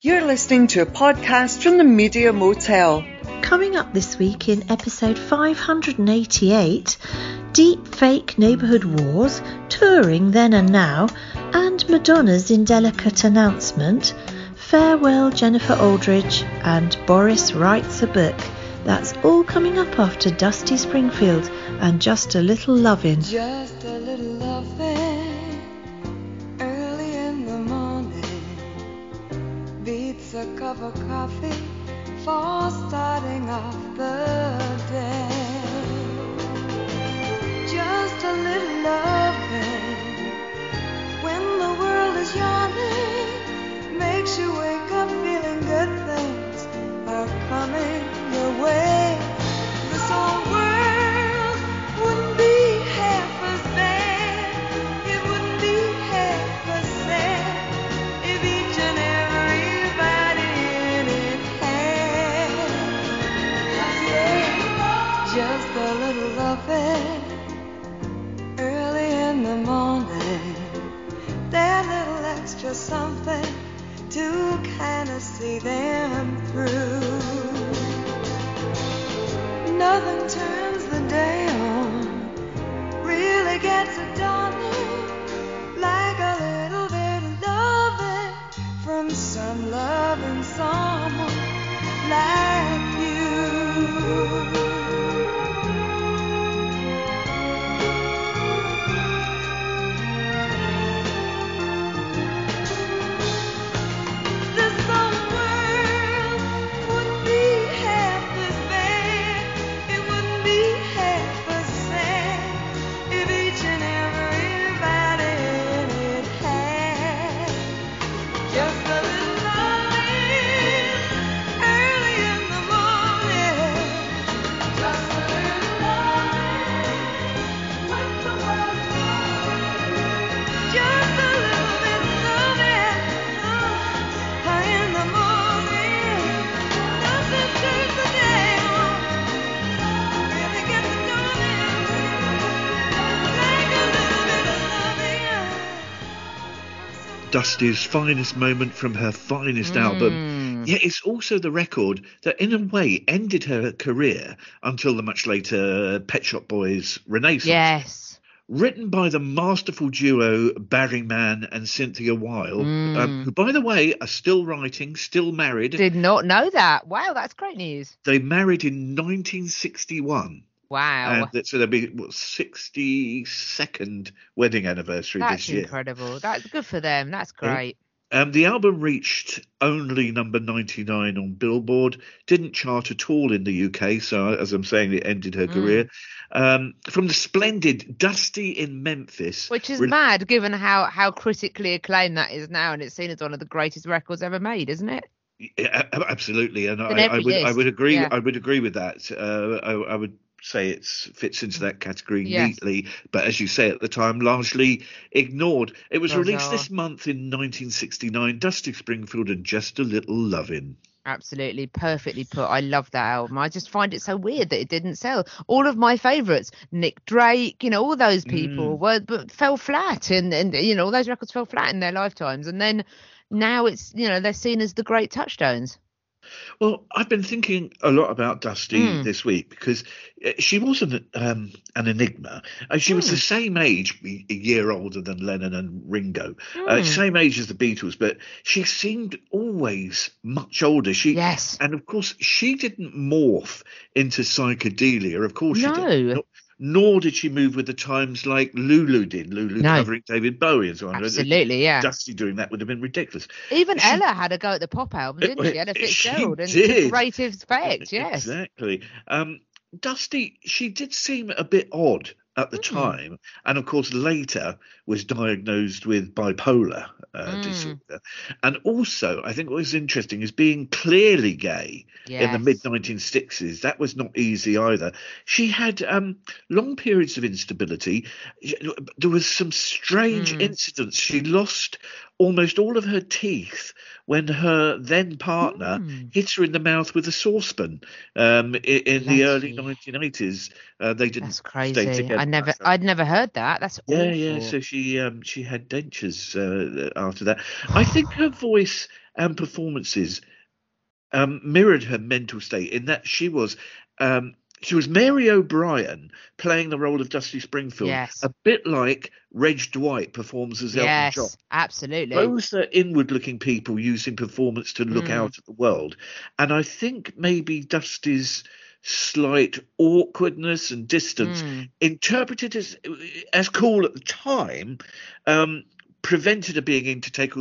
You're listening to a podcast from the Media Motel. Coming up this week in episode 588 Deep Fake Neighbourhood Wars, Touring Then and Now, and Madonna's indelicate announcement Farewell Jennifer Aldridge, and Boris Writes a Book. That's all coming up after Dusty Springfield and Just a Little Lovin'. Just a little loving beats a of coffee for starting off the day. Just a little loving when the world is yawning makes you wake up feeling good things are coming your way. This whole see them through. Nothing turns the day on, really gets it done like a little bit of loving from some loving someone like Dusty's finest moment from her finest album. Yet it's also the record that, in a way, ended her career until the much later Pet Shop Boys Renaissance. Yes. Written by the masterful duo Barry Mann and Cynthia Weil, Mm. um, who, by the way, are still writing, still married. Did not know that. Wow, that's great news. They married in 1961. Wow. And that's so there'll be what, 62nd wedding anniversary That's this year. incredible. That's good for them. That's great. Um, the album reached only number 99 on Billboard, didn't chart at all in the UK, so as I'm saying, it ended her career. Um, from the splendid Dusty in Memphis. Which is re- mad given how, how critically acclaimed that is now and it's seen as one of the greatest records ever made, isn't it? Yeah, absolutely, and I, I would I would agree. yeah. I would agree with that. Uh, I, I would say it fits into that category Yes. neatly, but as you say at the time, largely ignored. It was released this month in 1969. Dusty Springfield and Just a Little Lovin'. Absolutely perfectly put. I love that album. I just find it so weird that it didn't sell. All of my favourites, Nick Drake, you know, all those people Mm. were but fell flat, and and you know all those records fell flat in their lifetimes, and then now it's you know they're seen as the great touchstones. Well, I've been thinking a lot about Dusty Mm. this week because uh, she wasn't um, an enigma. Uh, she was the Mm. same age, a year older than Lennon and Ringo, uh, Mm. same age as the Beatles, but she seemed always much older. She Yes. and of course she didn't morph into psychedelia. Of course, she No. didn't. Nor, did she move with the times like Lulu did. Lulu No. covering David Bowie and so on. Absolutely, yeah. Dusty doing that would have been ridiculous. Even She- Ella had a go at the pop album, didn't she? Ella She Fitzgerald, and did. to great effect. Yes. Exactly. Um, Dusty, she did seem a bit odd at the Hmm. time, and of course later was diagnosed with bipolar uh, Mm. disorder. And also, I think what was interesting is being clearly gay in the mid 1960s. That was not easy either. She had um, long periods of instability. There was some strange Mm. incidents. She lost almost all of her teeth when her then partner Mm. hit her in the mouth with a saucepan um, i- in the early 1980s. Uh, they didn't That's stay crazy. together. I never, I'd never heard that. That's yeah, awful. yeah. So she um, she had dentures uh, after that. I think her voice and performances um, mirrored her mental state in that she was um, she was Mary O'Brien playing the role of Dusty Springfield, Yes. a bit like Reg Dwight performs as Elton yes, John. absolutely. Both are inward-looking people using performance to look Mm. out at the world, and I think maybe Dusty's slight awkwardness and distance, Mm. interpreted as as cool at the time, um, prevented her being into take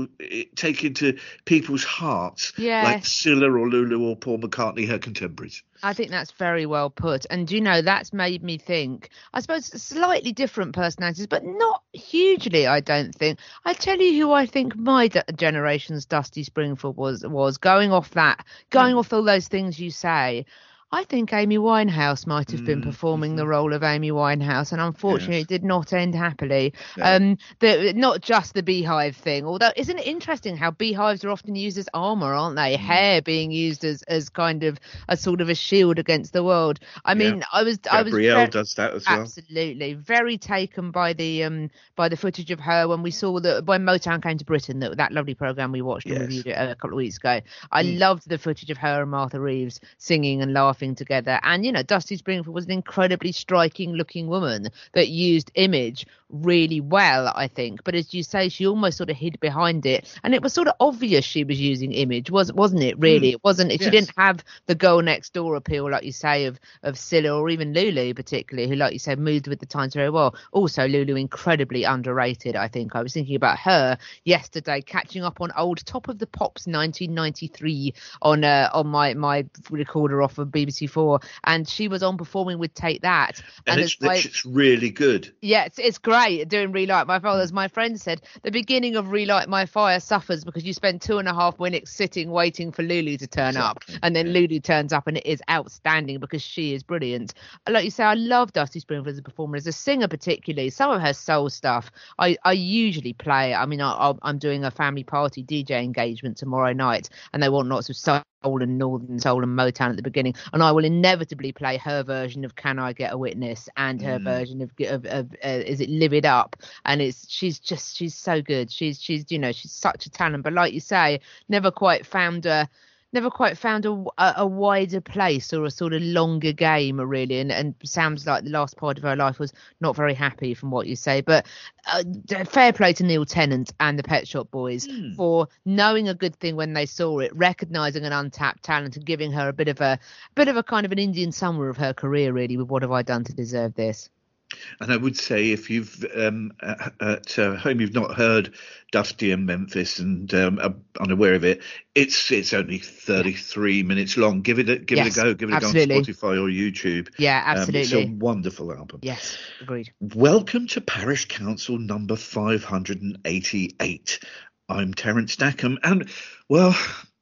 take into people's hearts like Yes. Cilla or Lulu or Paul McCartney, her contemporaries. I think that's very well put. And you know, that's made me think, I suppose, slightly different personalities, but not hugely, I don't think. I tell you who I think my d- generation's Dusty Springfield was, was going off that, going Hmm. off all those things you say. I think Amy Winehouse might have been Mm, performing the role of Amy Winehouse, and unfortunately, Yes. it did not end happily. No. Um, the, not just the beehive thing, although isn't it interesting how beehives are often used as armor, aren't Mm. they? Hair being used as as kind of a sort of a shield against the world. I Yeah. mean, I was I was Gabrielle does that as well. absolutely very taken by the um by the footage of her when we saw that when Motown came to Britain that that lovely program we watched and reviewed it a couple of weeks ago. I Mm. loved the footage of her and Martha Reeves singing and laughing together. And you know, Dusty Springfield was an incredibly striking looking woman that used image really well, I think. But as you say, she almost sort of hid behind it, and it was sort of obvious she was using image, was wasn't it? Really, it wasn't. She Yes. didn't have the girl next door appeal, like you say, of of Cilla or even Lulu, particularly, who, like you said, moved with the times very well. Also, Lulu incredibly underrated. I think I was thinking about her yesterday, catching up on old Top of the Pops 1993 on uh, on my my recorder off of BBC Four, and she was on performing with Take That, and it's, it's like- it's really good. yeah, it's, it's great doing Relight My Fire. As my friend said, the beginning of Relight My Fire suffers because you spend two and a half minutes sitting waiting for Lulu to turn up. And then yeah. Lulu turns up and it is outstanding because she is brilliant. Like you say, I love Dusty Springfield as a performer, as a singer particularly. Some of her soul stuff I, I usually play. I mean, I, I'm doing a family party DJ engagement tomorrow night and they want lots of soul and northern soul and motown at the beginning and i will inevitably play her version of can i get a witness and her Mm. version of, of, of uh, is it live it up? And it's she's just she's so good. She's she's you know she's such a talent. But like you say never quite found a never quite found a, a, a wider place or a sort of longer game really and, and sounds like the last part of her life was not very happy from what you say but uh, fair play to neil tennant and the pet shop boys Hmm. for knowing a good thing when they saw it recognizing an untapped talent and giving her a bit of a bit of a kind of an indian summer of her career really with what have i done to deserve this And I would say if you've um, at uh, home you've not heard Dusty in Memphis and um, are unaware of it, it's it's only 33 minutes long. Give it a give Yes, it a go. Give it a go on. Spotify or YouTube. yeah Um, absolutely it's a wonderful album. yes agreed Welcome to Parish Counsel number 588. I'm Terence Stackham, and well,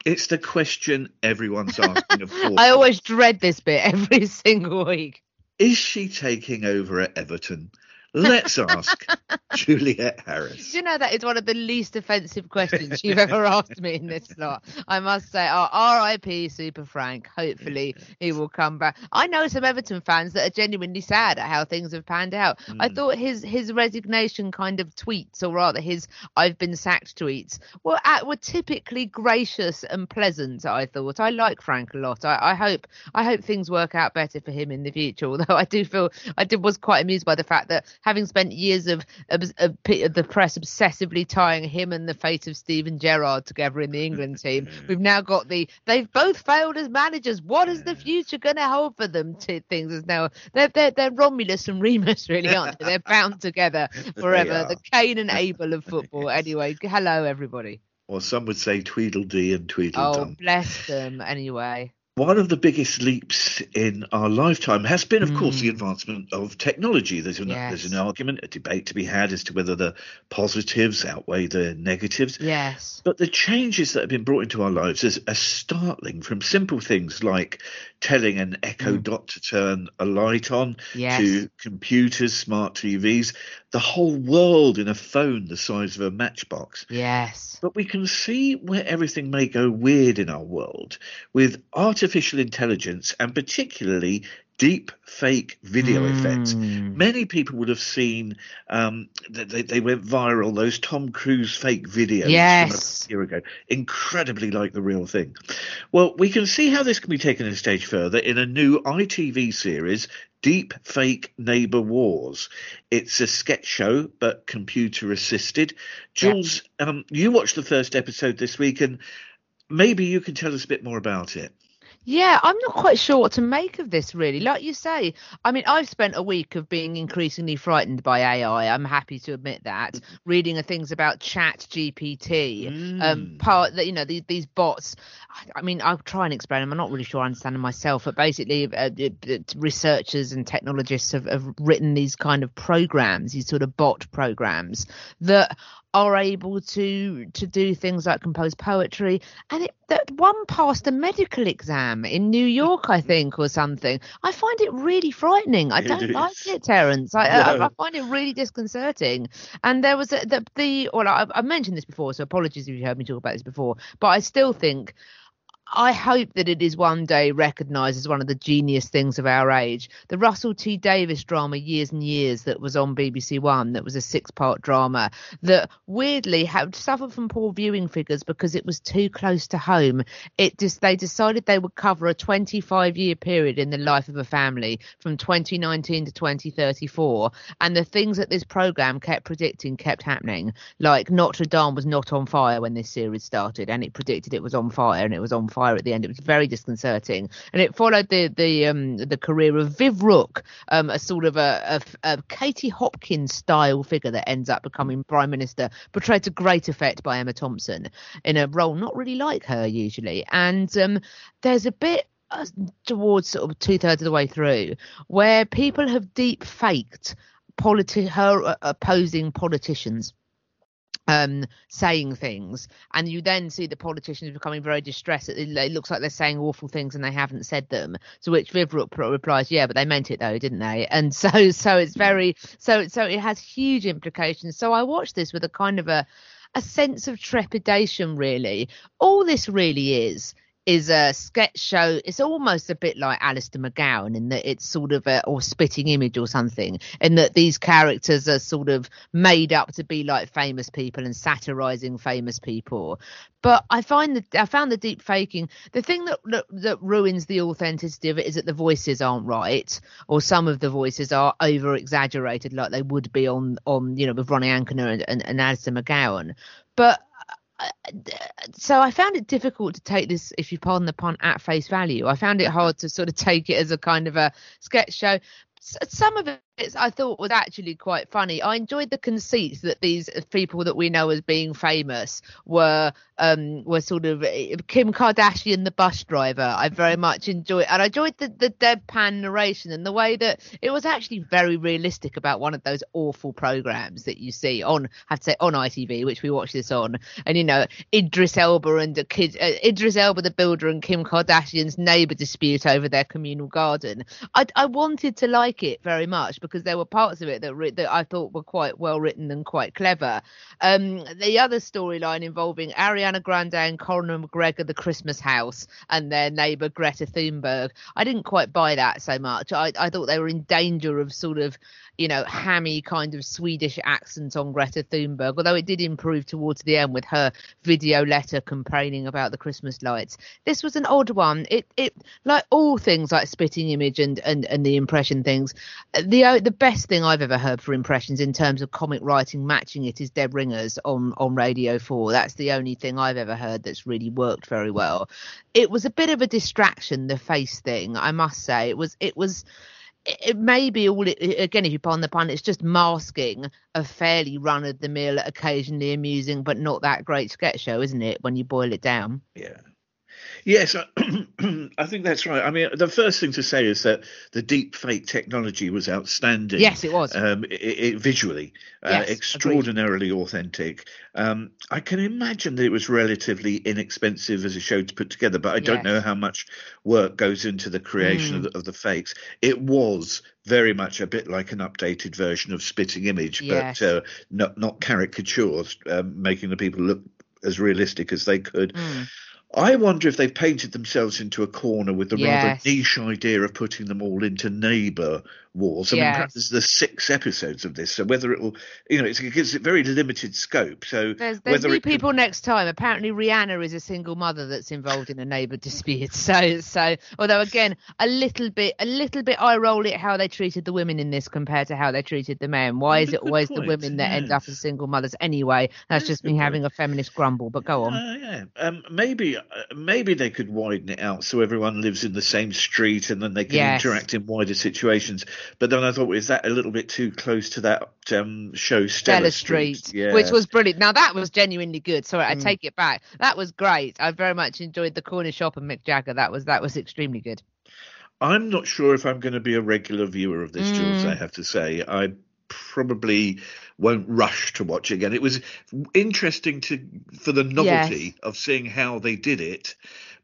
it's the question everyone's asking. Of course, i always dread this bit every single week is she taking over at Everton? Let's ask Juliet Harris. Do you know that is one of the least offensive questions you've ever asked me in this slot? I must say, oh, R.I.P. Super Frank. Hopefully he will come back. I know some Everton fans that are genuinely sad at how things have panned out. I Mm. thought his his resignation kind of tweets, or rather his "I've been sacked" tweets, were at, were typically gracious and pleasant. I thought I like Frank a lot. I, I hope I hope things work out better for him in the future. Although I do feel I did was quite amused by the fact that having spent years of, of, of the press obsessively tying him and the fate of Steven Gerrard together in the England team, we've now got the they've both failed as managers. What is the future going to hold for them? T- things is now they're, they're they're Romulus and Remus really, aren't they? They're bound together forever. The Cain and Abel of football. Anyway, hello everybody. Or some would say Tweedledee and Tweedledum. Oh, bless them. Anyway. One of the biggest leaps in our lifetime has been, of course, the Mm. advancement of technology. There's an, there's an argument, a debate to be had as to whether the positives outweigh the negatives. Yes. But the changes that have been brought into our lives is, are startling from simple things like telling an Echo Mm. Dot to turn a light on Yes. to computers, smart TVs, the whole world in a phone the size of a matchbox. Yes. But we can see where everything may go weird in our world with artificial intelligence and particularly deep fake video effects. Mm. Many people would have seen um, they, they went viral. Those Tom Cruise fake videos Yes. from a year ago, incredibly like the real thing. Well, we can see how this can be taken a stage further in a new ITV series. Deep Fake Neighbor Wars. It's a sketch show, but computer assisted. Jules, um, you watched the first episode this week, and maybe you can tell us a bit more about it. Yeah, I'm not quite sure what to make of this really. Like you say, I mean, I've spent a week of being increasingly frightened by AI. I'm happy to admit that. Reading of things about Chat GPT, um, Mm. part that you know these these bots. I- I mean, I'll try and explain them. I'm not really sure I understand them myself, but basically, uh, researchers and technologists have, have written these kind of programs, these sort of bot programs that are able to to do things like compose poetry. And it that one passed a medical exam in New York I mm-hmm. think or something. I find it really frightening. I don't like it Terence. I, I, No. I find it really disconcerting. And there was a, the the well I, I've mentioned this before so apologies if you heard me talk about this before but I still think I hope that it is one day recognised as one of the genius things of our age. The Russell T Davies drama, Years and Years, that was on BBC One, that was a six part drama, that weirdly had suffered from poor viewing figures because it was too close to home. It just they decided they would cover a 25 year period in the life of a family from 2019 to 2034, and the things that this program kept predicting kept happening. Like Notre Dame was not on fire when this series started, and it predicted it was on fire, and it was on fire at the end. It was very disconcerting, and it followed the the um the career of Viv Rook, um a sort of a, a, a Katie Hopkins style figure that ends up becoming prime minister, portrayed to great effect by Emma Thompson in a role not really like her usually. And um there's a bit uh, towards sort of two thirds of the way through where people have deep faked politi- her uh, opposing politicians um saying things and you then see the politicians becoming very distressed it, it looks like they're saying awful things and they haven't said them to which Viv Rook pro- replies yeah but they meant it though didn't they? And so so it's very so so it has huge implications. So i watched this with a kind of a a sense of trepidation really. All this really is is a sketch show. It's almost a bit like Alistair McGowan in that it's sort of a or spitting image or something, in that these characters are sort of made up to be like famous people and satirizing famous people. But I find that I found the deep faking the thing that, that that ruins the authenticity of it is that the voices aren't right, or some of the voices are over exaggerated, like they would be on on you know with Ronni Ancona and, and, and Alistair McGowan. But so I found it difficult to take this, if you pardon the pun, at face value. I found it hard to sort of take it as a kind of a sketch show. Some of it I thought was actually quite funny. I enjoyed the conceit that these people that we know as being famous were um were sort of eh, Kim Kardashian, the bus driver. I very much enjoyed, and I enjoyed the the deadpan narration and the way that it was actually very realistic about one of those awful programs that you see on, have to say, on ITV, which we watch this on, and you know Idris Elba and a kid, uh, Idris Elba the builder and Kim Kardashian's neighbor dispute over their communal garden. I I wanted to like it very much because there were parts of it that re- that I thought were quite well written and quite clever. Um, the other storyline involving Ariana Grande and Conor McGregor, the Christmas house, and their neighbor Greta Thunberg, I didn't quite buy that so much. I I thought they were in danger of sort of you know, hammy kind of Swedish accent on Greta Thunberg, although it did improve towards the end with her video letter complaining about the Christmas lights. This was an odd one. It it like all things like spitting image and and, and the impression things. The uh, the best thing I've ever heard for impressions in terms of comic writing matching it is Dead Ringers on on Radio 4. That's the only thing I've ever heard that's really worked very well. It was a bit of a distraction the face thing, I must say. It was it was it may be all it, again if you pardon the pun it's just masking a fairly run of the mill occasionally amusing but not that great sketch show isn't it when you boil it down Yeah. Yes, I, I think that's right. I mean, the first thing to say is that the deep fake technology was outstanding. yes it was Um, it, it, visually, uh, Yes, agreed. extraordinarily authentic. Um, I can imagine that it was relatively inexpensive as a show to put together, but I don't know how much work goes into the creation of, Mm. the, of the fakes. It was very much a bit like an updated version of Spitting Image, Yes. but uh, not not caricatures, um, making the people look as realistic as they could. Mm. I wonder if they've painted themselves into a corner with the rather niche idea of putting them all into neighbour wars. I mean, Yes. perhaps there's six episodes of this, so whether it will, you know, it's, it gives it very limited scope. So There's, there's new can- people next time. Apparently, Rihanna is a single mother that's involved in a neighbour dispute. So, so although again, a little bit, a little bit, I roll it how they treated the women in this compared to how they treated the men. Why is it always point, the women that end up as single mothers anyway? That's That's just me good having a feminist grumble. But go on. Uh, yeah, um, maybe uh, maybe they could widen it out so everyone lives in the same street and then they can Yes. interact in wider situations. But then I thought, is that a little bit too close to that um, show Stella, Stella Street, Yeah. which was brilliant. Now that was genuinely good. Sorry, I Mm. take it back. That was great. I very much enjoyed the corner shop and Mick Jagger. That was that was extremely good. I'm not sure if I'm going to be a regular viewer of this, Jules. Mm. I have to say, I probably won't rush to watch it again. It was interesting to for the novelty Yes. of seeing how they did it.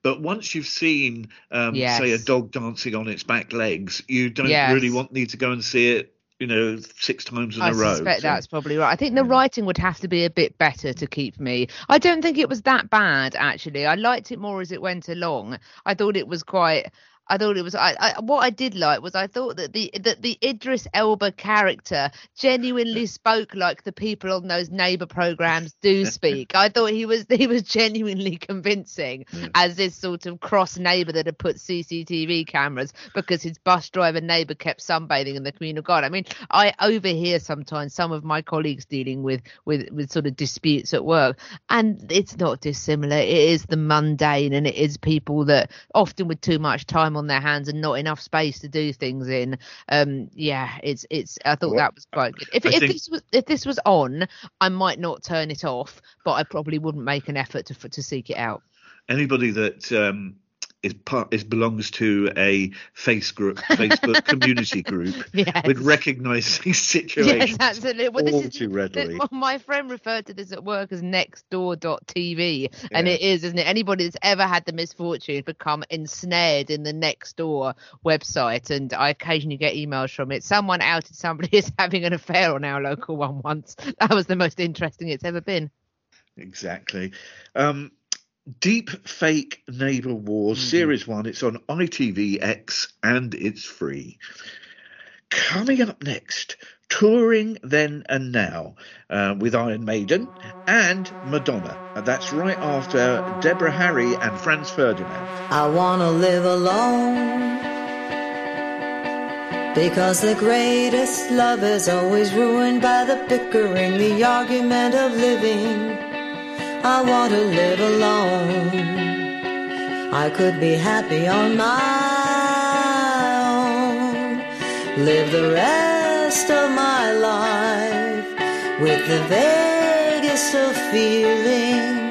But once you've seen, um, say, a dog dancing on its back legs, you don't Yes. really want need to go and see it, you know, six times in I a row. I suspect So- that's probably right. I think the Yeah. writing would have to be a bit better to keep me. I don't think it was that bad actually. I liked it more as it went along. I thought it was quite. I thought it was. I, I what I did like was I thought that the that the Idris Elba character genuinely spoke like the people on those neighbour programs do speak. I thought he was he was genuinely convincing Yeah. as this sort of cross neighbour that had put CCTV cameras because his bus driver neighbour kept sunbathing in the communal garden. I mean, I overhear sometimes some of my colleagues dealing with with with sort of disputes at work, and it's not dissimilar. It is the mundane, and it is people that often with too much time on their hands and not enough space to do things in. Um, yeah, it's it's. I thought Well, that was quite good. If I if think- this was if this was on, I might not turn it off, but I probably wouldn't make an effort to to seek it out. Anybody that um, is part is belongs to a face group, Facebook community group Yes. recognise these situations Yes, absolutely. Well, this all is too readily. well, my friend referred to this at work as nextdoor.tv, and Yeah. it is, isn't it? Anybody that's ever had the misfortune become ensnared in the Nextdoor website, and I occasionally get emails from it. Someone outed somebody as having an affair on our local one once. That was the most interesting it's ever been. Exactly. Um, Deep Fake Neighbor Wars Mhm. Series 1. It's on ITVX and it's free. Coming up next, Touring Then and Now uh, with Iron Maiden and Madonna. And that's right after Deborah Harry and Franz Ferdinand. I wanna live alone. Because the greatest love is always ruined by the bickering, the argument of living. I want to live alone. I could be happy on my own. Live the rest of my life with the vaguest of feeling.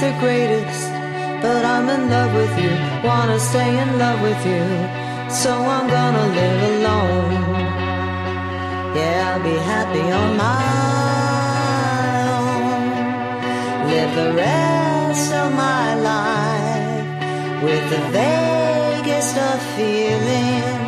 The greatest, but I'm in love with you, wanna stay in love with you. So I'm gonna live alone. Yeah, I'll be happy on my own. Live the rest of my life with the vaguest of feeling.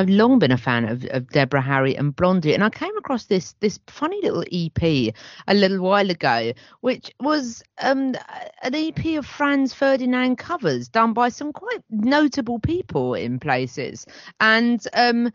I've long been a fan of, of Deborah Harry and Blondie. And I came across this this funny little EP a little while ago, which was um, an EP of Franz Ferdinand covers done by some quite notable people in places. And um,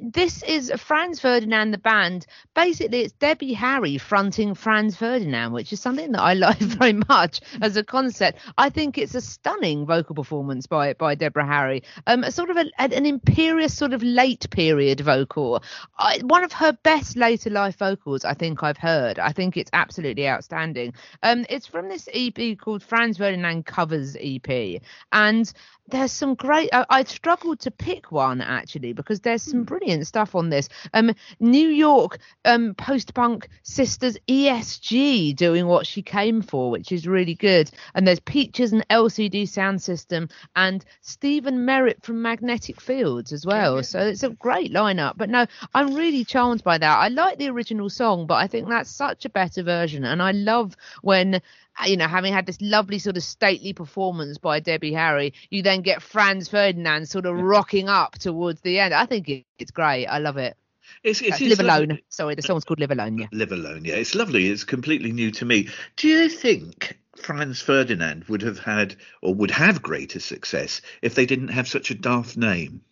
this is Franz Ferdinand, the band. Basically, it's Debbie Harry fronting Franz Ferdinand, which is something that I like very much as a concept. I think it's a stunning vocal performance by by Deborah Harry. Um, a sort of a, an imperious sort of late period vocal. I, one of her best later life vocals I think I've heard. I think it's absolutely outstanding. Um, it's from this EP called Franz Ferdinand Covers EP, and there's some great I, I struggled to pick one actually because there's some brilliant stuff on this. Um new york um post-punk sisters esg doing what she came for which is really good. And there's peaches and lcd sound system and stephen merritt from magnetic fields as well. So it's a great lineup. But no i'm really charmed by that. I like the original song but i think that's such a better version. And i love when Uh, you know, having had this lovely sort of stately performance by Debbie Harry, you then get Franz Ferdinand sort of rocking up towards the end. I think it, it's great. I love it. It's, it's, it's Live lovely- Alone. Sorry, the song's called Live Alone. Yeah. Live Alone, yeah. It's lovely. It's completely new to me. Do you think Franz Ferdinand would have had or would have greater success if they didn't have such a daft name?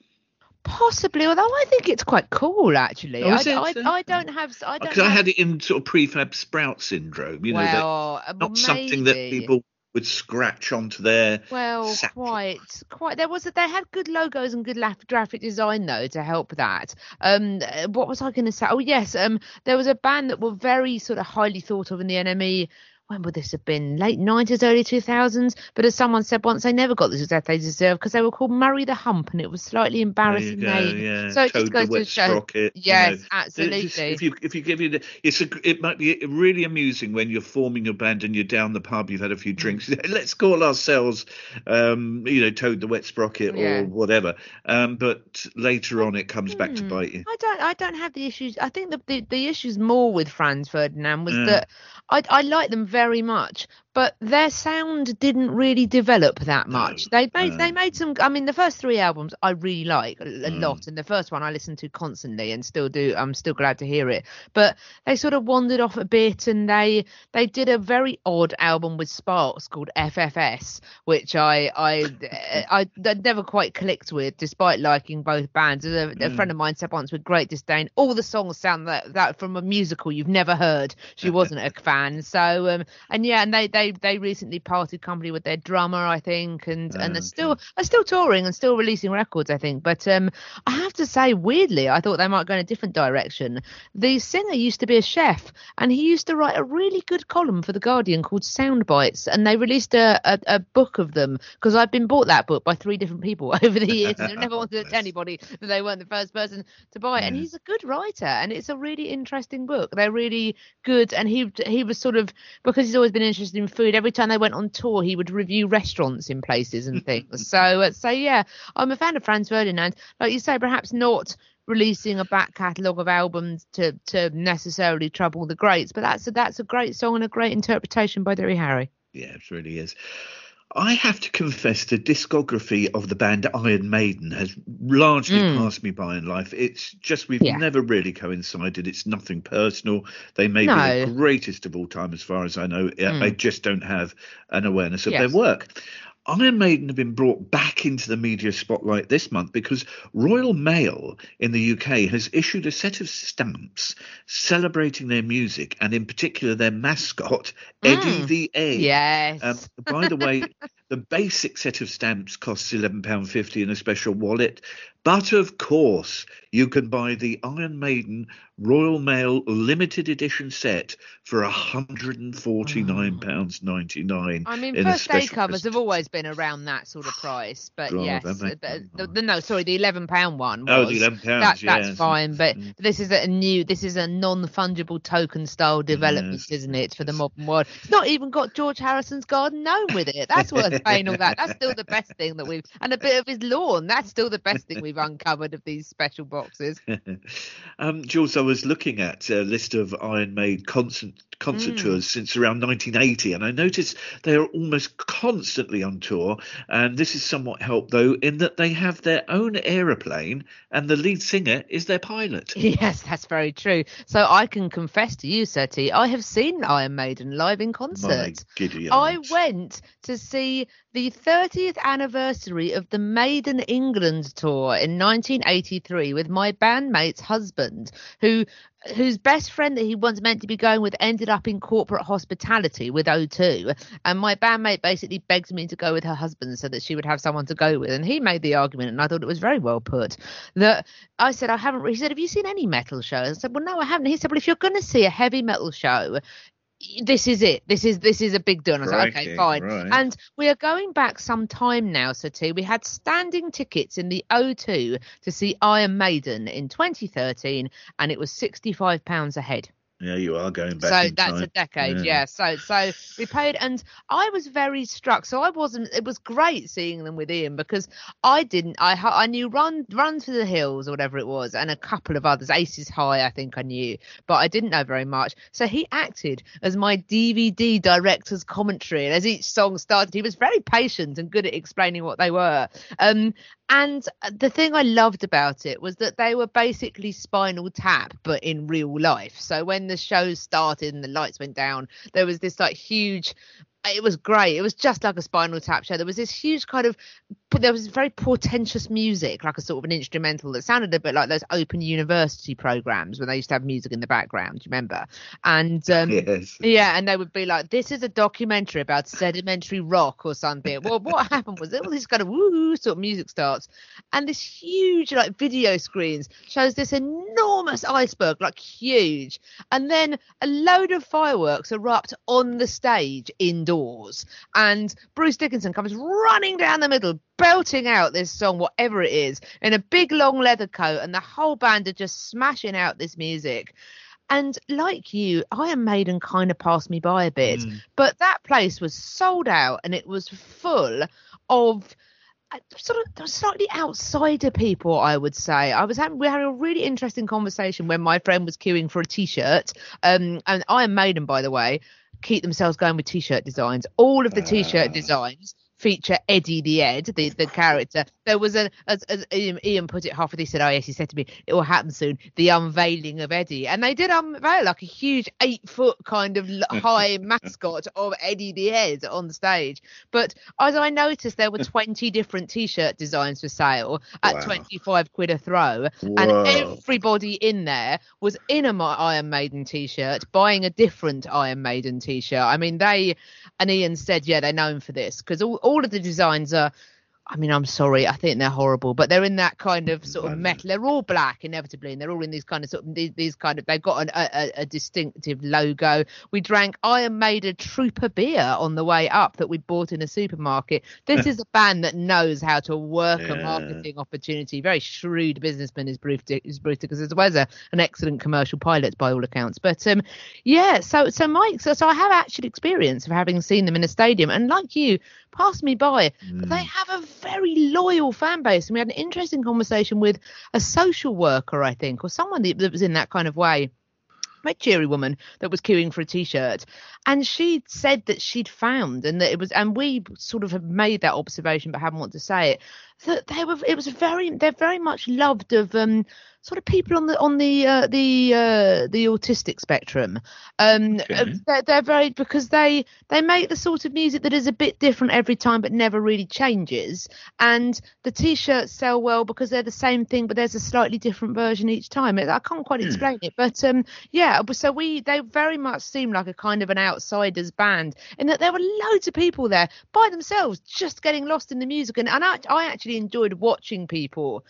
Possibly, although I think it's quite cool actually. Oh, I? I, I don't have. I don't. Because I had it in sort of prefab sprout syndrome, you know, that well, uh, something that people would scratch onto their Well, sack. quite, quite. There was a, they had good logos and good graphic design though to help that. Um, uh, what was I going to say? Oh yes, um, there was a band that were very sort of highly thought of in the NME. When would this have been? Late nineties, early two thousands. But as someone said once, they never got the success they deserved because they were called Murray the Hump, and it was slightly embarrassing go, name. yeah. So it Toad just goes the to show. sprocket. you Yes, know. Absolutely. just- if you if you give you the, it's a, it might be really amusing when you're forming a band and you're down the pub, you've had a few drinks. Let's call ourselves, um, you know, Toad the wet sprocket Yeah. or whatever. Um, but later on, it comes back to Hmm. bite you. I don't I don't have the issues. I think the the, the issues more with Franz Ferdinand was that I I like them very much, but their sound didn't really develop that No, much. They made no. they made some. I mean, the first three albums I really like a, a Mm. lot, and the first one I listen to constantly and still do. I'm still glad to hear it. But they sort of wandered off a bit, and they they did a very odd album with Sparks called FFS, which I I I, I never quite clicked with, despite liking both bands. A, a Mm. friend of mine said once with great disdain, all the songs sound that, that from a musical you've never heard. She wasn't a fan. So um and yeah, and they they they recently parted company with their drummer, I think, and and Ah, they're still are still touring and still releasing records, I think. But um I have to say, weirdly, I thought they might go in a different direction. The singer used to be a chef, and he used to write a really good column for the Guardian called Sound Bites, and they released a a, a book of them because I've been bought that book by three different people over the years, and I never wanted to tell anybody that they weren't the first person to buy it. And he's a good writer, and it's a really interesting book. They're really good, and he he was sort of because he's always been interested in food. Every time they went on tour, he would review restaurants in places and things. so uh, so yeah, I'm a fan of Franz Ferdinand. Like you say, perhaps not releasing a back catalogue of albums to to necessarily trouble the greats, but that's a, that's a great song and a great interpretation by Debbie Harry. Yeah, it really is. I have to confess the discography of the band Iron Maiden has largely Mm. passed me by in life. It's just we've Yeah. never really coincided. It's nothing personal. They may be the greatest of all time, as far as I know. Mm. I just don't have an awareness of Yes. their work. Iron Maiden have been brought back into the media spotlight this month because Royal Mail in the UK has issued a set of stamps celebrating their music and, in particular, their mascot, Eddie Mm. the Egg. Yes. Um, by the way, the basic set of stamps costs £11.50 in a special wallet. But of course, you can buy the Iron Maiden Royal Mail limited edition set for £149.99. I mean, first day covers have always been around that sort of price, but God, yes, the, the, the- no, sorry, the eleven pound one. Oh, was. the £11, That, that's fine, but Mm. this is a new, this is a non-fungible token style development, Yes, isn't it, for the modern world? It's not even got George Harrison's garden gnome with it. That's worth paying all that. That's still the best thing that we've, and a bit of his lawn. That's still the best thing we've uncovered of these special boxes. um, Jules, I was looking at a list of Iron Maiden concert concert Mm. tours since around 1980, and I noticed they are almost constantly on tour. And this is somewhat helped, though, in that they have their own aeroplane, and the lead singer is their pilot. Yes, that's very true. So I can confess to you, Seti, I have seen Iron Maiden live in My concert. I went to see the 30th anniversary of the Maiden England tour in 1983 with my bandmate's husband, who whose best friend that he was meant to be going with ended up in corporate hospitality with O2 and my bandmate basically begged me to go with her husband so that she would have someone to go with. And he made the argument and I thought it was very well put that I said I haven't he said have you seen any metal shows I said well no I haven't. He said well if you're going to see a heavy metal show this is it. This is this is a big deal. And I was like, okay, fine. right. And we are going back some time now, Sati. We had standing tickets in the O2 to see Iron Maiden in 2013, and it was £65 a head. Yeah, you are going back. So that's time. a decade, Yeah. yeah. So so we paid, and I was very struck. So I wasn't. It was great seeing them with Ian because I didn't. I I knew Run Run to the Hills or whatever it was, and a couple of others. Aces High, I think I knew, but I didn't know very much. So he acted as my DVD director's commentary, and as each song started, he was very patient and good at explaining what they were. Um, and the thing I loved about it was that they were basically Spinal Tap, but in real life. So when the show started and the lights went down, there was this like huge. It was great. It was just like a Spinal Tap show. There was this huge kind of, there was very portentous music, like a sort of an instrumental that sounded a bit like those Open University programs when they used to have music in the background. Do you remember? And um, Yes. yeah, and they would be like, "This is a documentary about sedimentary rock or something." Well, what happened was all this kind of woo sort of music starts, and this huge like video screens shows this enormous iceberg, like huge, and then a load of fireworks erupt on the stage indoors, and Bruce Dickinson comes running down the middle, belting out this song, whatever it is, in a big long leather coat, and the whole band are just smashing out this music. And like you, Iron Maiden kind of passed me by a bit, Mm. but that place was sold out and it was full of uh, sort of slightly outsider people, I would say. I was having we had a really interesting conversation when my friend was queuing for a t-shirt. Um, and Iron Maiden, by the way, keep themselves going with t-shirt designs. All of the t-shirt Ah. designs feature Eddie the Ed, the, the character. There was a, as, as Ian, Ian put it half of this, said, oh yes, he said to me, it will happen soon, the unveiling of Eddie. And they did unveil like a huge eight foot kind of high mascot of Eddie the Ed on the stage. But as I noticed, there were 20 different t-shirt designs for sale at Wow. 25 quid a throw. Whoa. And everybody in there was in a Mi- Iron Maiden t-shirt, buying a different Iron Maiden t-shirt. I mean, they and Ian said, yeah, they're known for this because all, all of the designs are. I mean, I'm sorry, I think they're horrible, but they're in that kind of sort of metal. They're all black, inevitably, and they're all in these kind of sort of these, these kind of. They've got an, a, a, distinctive logo. We drank Iron Maiden Trooper beer on the way up that we bought in a supermarket. This is a band that knows how to work a marketing opportunity. Very shrewd businessman is Bruce is Bruce because as well as an excellent commercial pilot by all accounts. But um, yeah, so so Mike, so, so I have actual experience of having seen them in a stadium, and like you, passed me by. But they have a very loyal fan base, and we had an interesting conversation with a social worker, I think, or someone that, was in that kind of way. My cheery woman that was queuing for a t-shirt, and she said that she'd found, and that it was, and we sort of have made that observation, but haven't wanted to say it. That they were, it was very, they're very much loved of um, sort of people on the on the uh, the uh, the autistic spectrum. Um, Okay. uh, they're, they're very because they they make the sort of music that is a bit different every time, but never really changes. And the t-shirts sell well because they're the same thing, but there's a slightly different version each time. I can't quite explain it, but um, yeah. So we they very much seem like a kind of an outsiders band in that there were loads of people there by themselves, just getting lost in the music. And, and I, I actually enjoyed watching people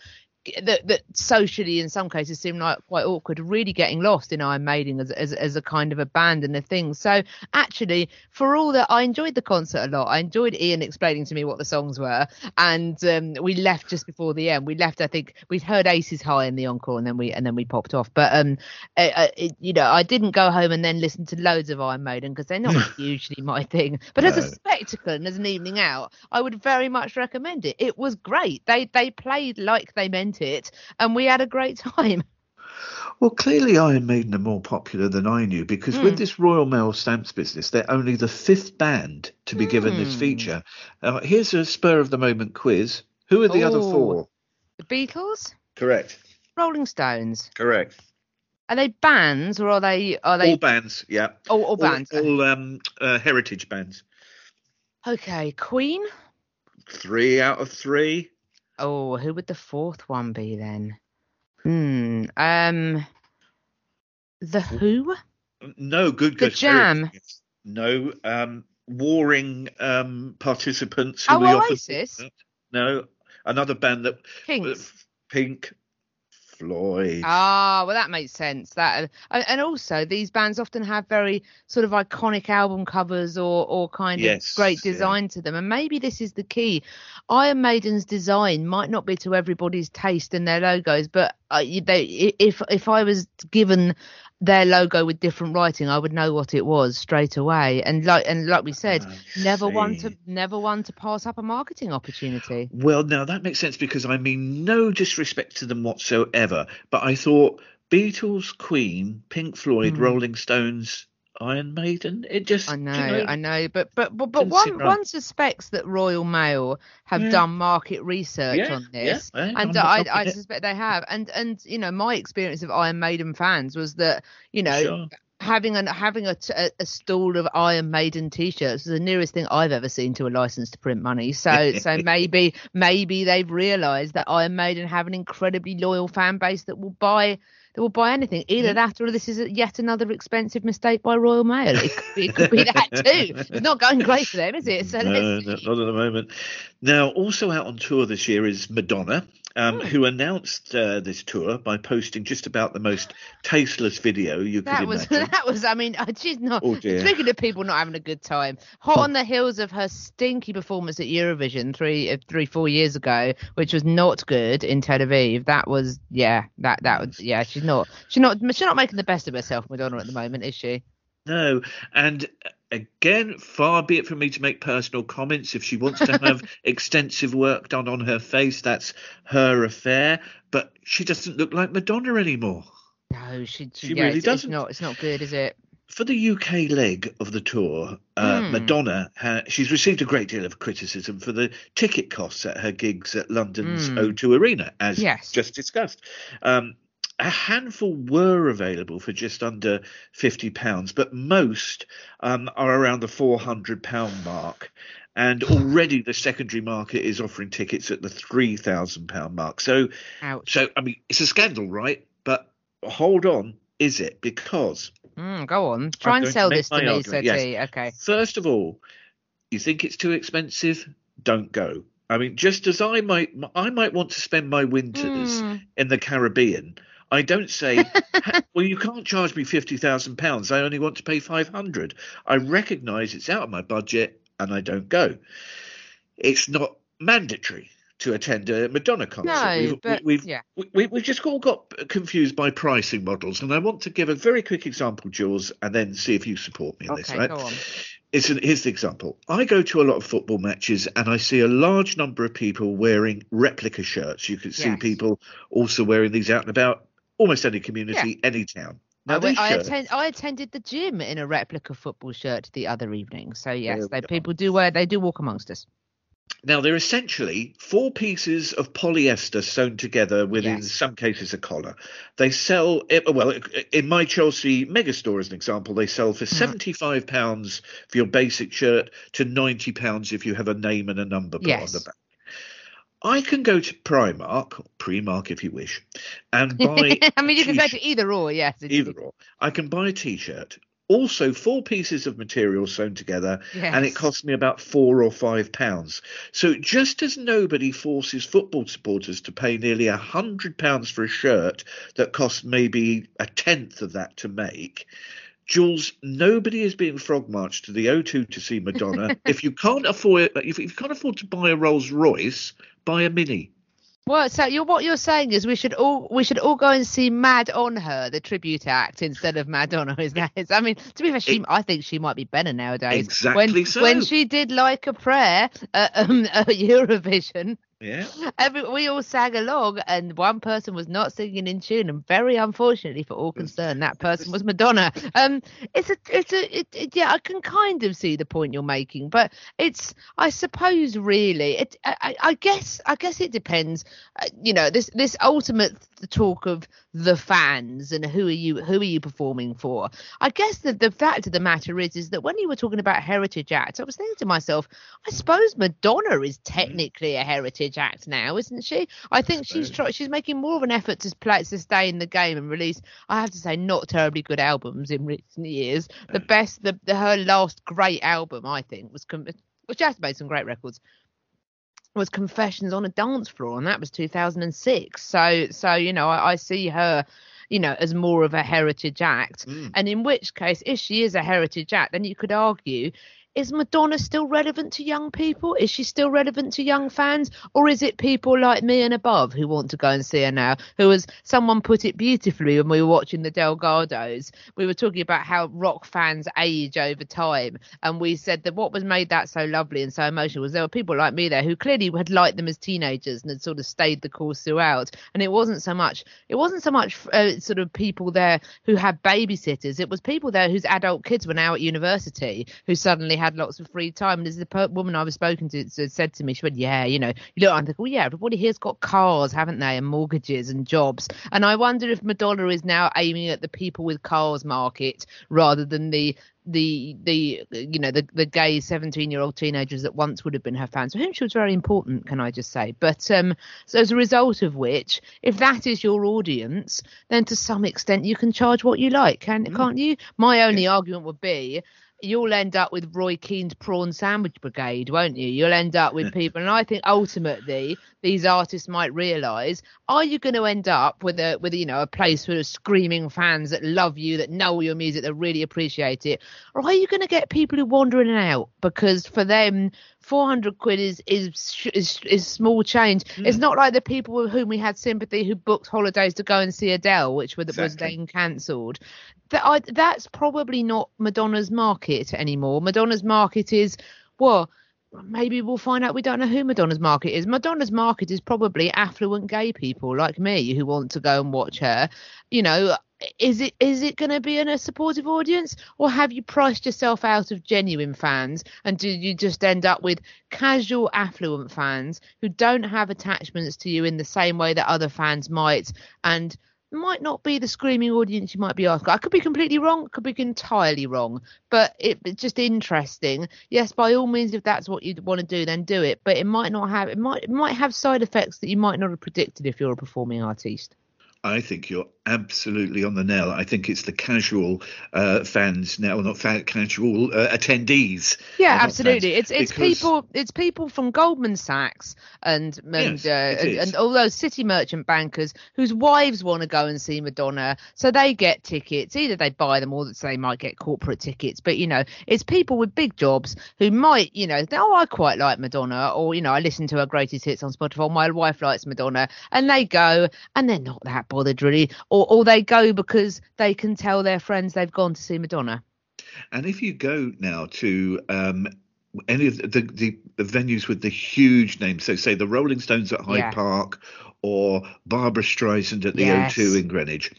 that that socially in some cases seem like quite awkward really getting lost in Iron Maiden as, as as a kind of a band and a thing. So actually for all that I enjoyed the concert a lot. I enjoyed Ian explaining to me what the songs were. And um, we left just before the end. We left I think we'd heard Aces High in the encore and then we and then we popped off. But um uh, it, you know I didn't go home and then listen to loads of Iron Maiden because they're not usually my thing. But as a spectacle and as an evening out I would very much recommend it. It was great. They they played like they meant it and we had a great time Well, clearly Iron Maiden are more popular than I knew because Hmm. with this Royal Mail stamps business, they're only the fifth band to be given this Hmm. feature. Uh, here's a spur of the moment quiz. Who are the other four? The Beatles, Correct. Rolling Stones. Correct. Are they bands or are they are they all bands, yeah. all, all bands? All, um, uh, heritage bands. Okay, Queen. Three out of three. Oh, who would the fourth one be then? Hmm. Um. The Who. No, good. The. Jam. No, um, warring um, participants. Who Oh, Oasis? No, another band that Pink. Pink Floyd. Ah, well, that makes sense. That and and also these bands often have very sort of iconic album covers or or kind Yes, of great yeah. design to them. And maybe this is the key. Iron Maiden's design might not be to everybody's taste in their logos, but uh, they, if if I was given their logo with different writing, I would know what it was straight away. And like and like we said, I never one to never one to pass up a marketing opportunity. Well, now that makes sense because I mean no disrespect to them whatsoever, but I thought Beatles, Queen, Pink Floyd, Hmm. Rolling Stones, Iron Maiden. It just I know, you know, I know, but but but, but one right. one suspects that Royal Mail have Yeah. done market research Yeah, on this, I'm and I I suspect they have, and and you know my experience of Iron Maiden fans was that you know Sure. having an having a, t- a, a stall of Iron Maiden t-shirts is the nearest thing I've ever seen to a license to print money. So so maybe maybe they've realised that Iron Maiden have an incredibly loyal fan base that will buy that will buy anything. Either Yeah. that or this is yet another expensive mistake by Royal Mail. It could be, it could be that too. It's not going great for them, is it? So no, not at the moment. Now, also out on tour this year is Madonna, um, Hmm. who announced uh, this tour by posting just about the most tasteless video you could That was imagine. that was. I mean, uh, she's not. Oh. Speaking of people not having a good time, hot on the heels of her stinky performance at Eurovision three, uh, four years ago, which was not good in Tel Aviv. That was, yeah, that that was, yeah. She's not, she's not, she's not making the best of herself, Madonna, at the moment, is she? No, and again, far be it from me to make personal comments. If she wants to have extensive work done on her face, that's her affair. But she doesn't look like Madonna anymore. No, she, she, yeah, really it's, doesn't. It's not, it's not good, is it? For the UK leg of the tour, uh, Hmm. Madonna ha- she's received a great deal of criticism for the ticket costs at her gigs at London's Hmm. O2 Arena, as Yes. just discussed. Um, a handful were available for just under fifty pounds, but most um, are around the four hundred pound mark. And already the secondary market is offering tickets at the three thousand pound mark. So, Ouch. so I mean, it's a scandal, right? But hold on, is it? Because Mm, go on, try and going to sell make this to me, argument, yes. Okay. First of all, you think it's too expensive? Don't go. I mean, just as I might, I might want to spend my winters Mm. in the Caribbean. I don't say, well, you can't charge me fifty thousand pounds. I only want to pay five hundred. I recognise it's out of my budget, and I don't go. It's not mandatory to attend a Madonna concert. No, we've, but we've, yeah. we, we, we've just all got confused by pricing models, and I want to give a very quick example, Jules, and then see if you support me on this. Right? go on. It's an, here's the example. I go to a lot of football matches, and I see a large number of people wearing replica shirts. You can see Yes. people also wearing these out and about, almost any community, any town. Now, I, I, attend, I attended the gym in a replica football shirt the other evening. So yes, they, people do wear they do walk amongst us. Now they're essentially four pieces of polyester sewn together with, in some cases, a collar. They sell eh, well eh, eh, in my Chelsea megastore, as an example. They sell for mm-hmm. seventy-five pounds for your basic shirt to ninety pounds if you have a name and a number put Yes. on the back. I can go to Primark, or Primark if you wish, and buy I mean, you can go to either or. Yes, either or. I can buy a T-shirt. Also, four pieces of material sewn together, and it Yes. costs me about four or five pounds. So, just as nobody forces football supporters to pay nearly a hundred pounds for a shirt that costs maybe a tenth of that to make, Jules, nobody is being frog marched to the O2 to see Madonna. if you can't afford, if you can't afford to buy a Rolls Royce, buy a Mini. Well, so you're what you're saying is we should all we should all go and see Mad on Her, the tribute act, instead of Madonna. Is that? Is, I mean, to be fair, she I think she might be better nowadays. Exactly when, so. When she did like a prayer at um, at Eurovision, Yeah. Every, we all sang along, and one person was not singing in tune, and very unfortunately for all concerned, that person was Madonna. Um, it's a, it's a, it, it, yeah, I can kind of see the point you're making, but it's, I suppose, really, it, I, I- guess, I guess it depends. Uh, you know, this, this ultimate talk of the fans and who are you, who are you performing for? I guess the the fact of the matter is, is that when you were talking about Heritage Act, I was thinking to myself, I suppose Madonna is technically a heritage act now, isn't she? I think she's try- she's making more of an effort to play to stay in the game and release. I have to say, not terribly good albums in recent years. The best, the, the her last great album, I think, was com- which has made some great records. Was Confessions on a Dance Floor, and that was 2006. So, so you know, I, I see her, you know, as more of a heritage act. Mm. And in which case, if she is a heritage act, then you could argue is Madonna still relevant to young people? Is she still relevant to young fans? Or is it people like me and above who want to go and see her now? Who, as someone put it beautifully when we were watching the Delgados, we were talking about how rock fans age over time. And we said that what was made that so lovely and so emotional was there were people like me there who clearly had liked them as teenagers and had sort of stayed the course throughout. And it wasn't so much, it wasn't so much uh, sort of people there who had babysitters. It was people there whose adult kids were now at university who suddenly had lots of free time. And as the per- woman I was spoken to said to me, she went, "Yeah, you know, you look, I'm like, well, yeah, everybody here's got cars, haven't they, and mortgages and jobs." And I wonder if Madonna is now aiming at the people with cars market rather than the the the you know the the gay 17 year old teenagers that once would have been her fans. For whom she was very important can i just say. But um so as a result of which if that is your audience then to some extent you can charge what you like can can't you? My only argument would be you'll end up with Roy Keane's prawn sandwich brigade, won't you? You'll end up with people, and I think ultimately these artists might realise: Are you going to end up with a with you know a place full of screaming fans that love you, that know your music, that really appreciate it, or are you going to get people who wander in and out because for them 400 quid is is is, is small change. Mm. It's not like the people with whom we had sympathy who booked holidays to go and see Adele, which were, was then cancelled. That I, that's probably not Madonna's market anymore. Madonna's market is well. Maybe we'll find out. We don't know who Madonna's market is. Madonna's market is probably affluent gay people like me who want to go and watch her. You know, is it is it going to be in a supportive audience, or have you priced yourself out of genuine fans, and do you just end up with casual affluent fans who don't have attachments to you in the same way that other fans might, and might not be the screaming audience you might be after. I could be completely wrong, could be entirely wrong, but it, it's just interesting. Yes, by all means, if that's what you want to do, then do it. But it might not have it might it might have side effects that you might not have predicted if you're a performing artist. I think you're absolutely on the nail. I think it's the casual uh, fans now, not fa- casual uh, attendees. Yeah, absolutely. fans, It's it's because- people it's people from Goldman Sachs and and Yes, uh, and, and all those city merchant bankers whose wives want to go and see Madonna, so they get tickets. Either they buy them or they might get corporate tickets. But you know, it's people with big jobs who might you know, oh, I quite like Madonna, or you know, I listen to her greatest hits on Spotify. My wife likes Madonna, and they go and they're not that bothered really, or or they go because they can tell their friends they've gone to see Madonna. And if you go now to um, any of the, the, the venues with the huge names, so say the Rolling Stones at Hyde Yeah. Park or Barbra Streisand at the Yes. O2 in Greenwich,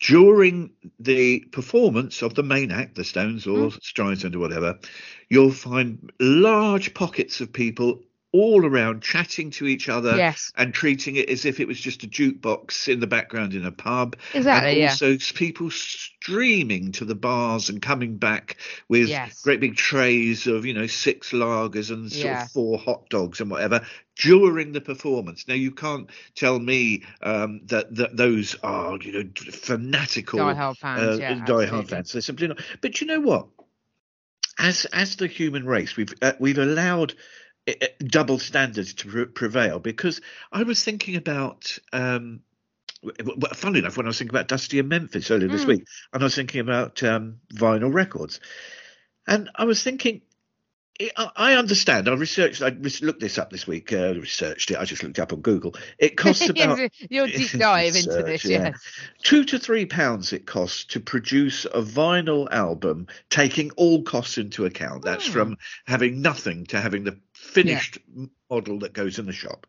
during the performance of the main act, the Stones or Mm. Streisand or whatever, you'll find large pockets of people all around chatting to each other Yes. and treating it as if it was just a jukebox in the background in a pub. Exactly, And yeah. also s- people streaming to the bars and coming back with Yes. great big trays of, you know, six lagers and sort Yeah. of four hot dogs and whatever during the performance. Now you can't tell me um, that that those are, you know, fanatical Die-hard fans, yeah, die-hard fans. They're simply not. But you know what? As as the human race, we've uh, we've allowed double standards to pre- prevail because I was thinking about. Um, funnily enough, when I was thinking about Dusty in Memphis earlier this Mm. week, and I was thinking about um, vinyl records, and I was thinking, I I understand. I researched. I looked this up this week. Uh, researched it. I just looked it up on Google. It costs about Your deep dive into this, yeah. yes. two to three pounds it costs to produce a vinyl album, taking all costs into account. That's Hmm. from having nothing to having the finished m model that goes in the shop.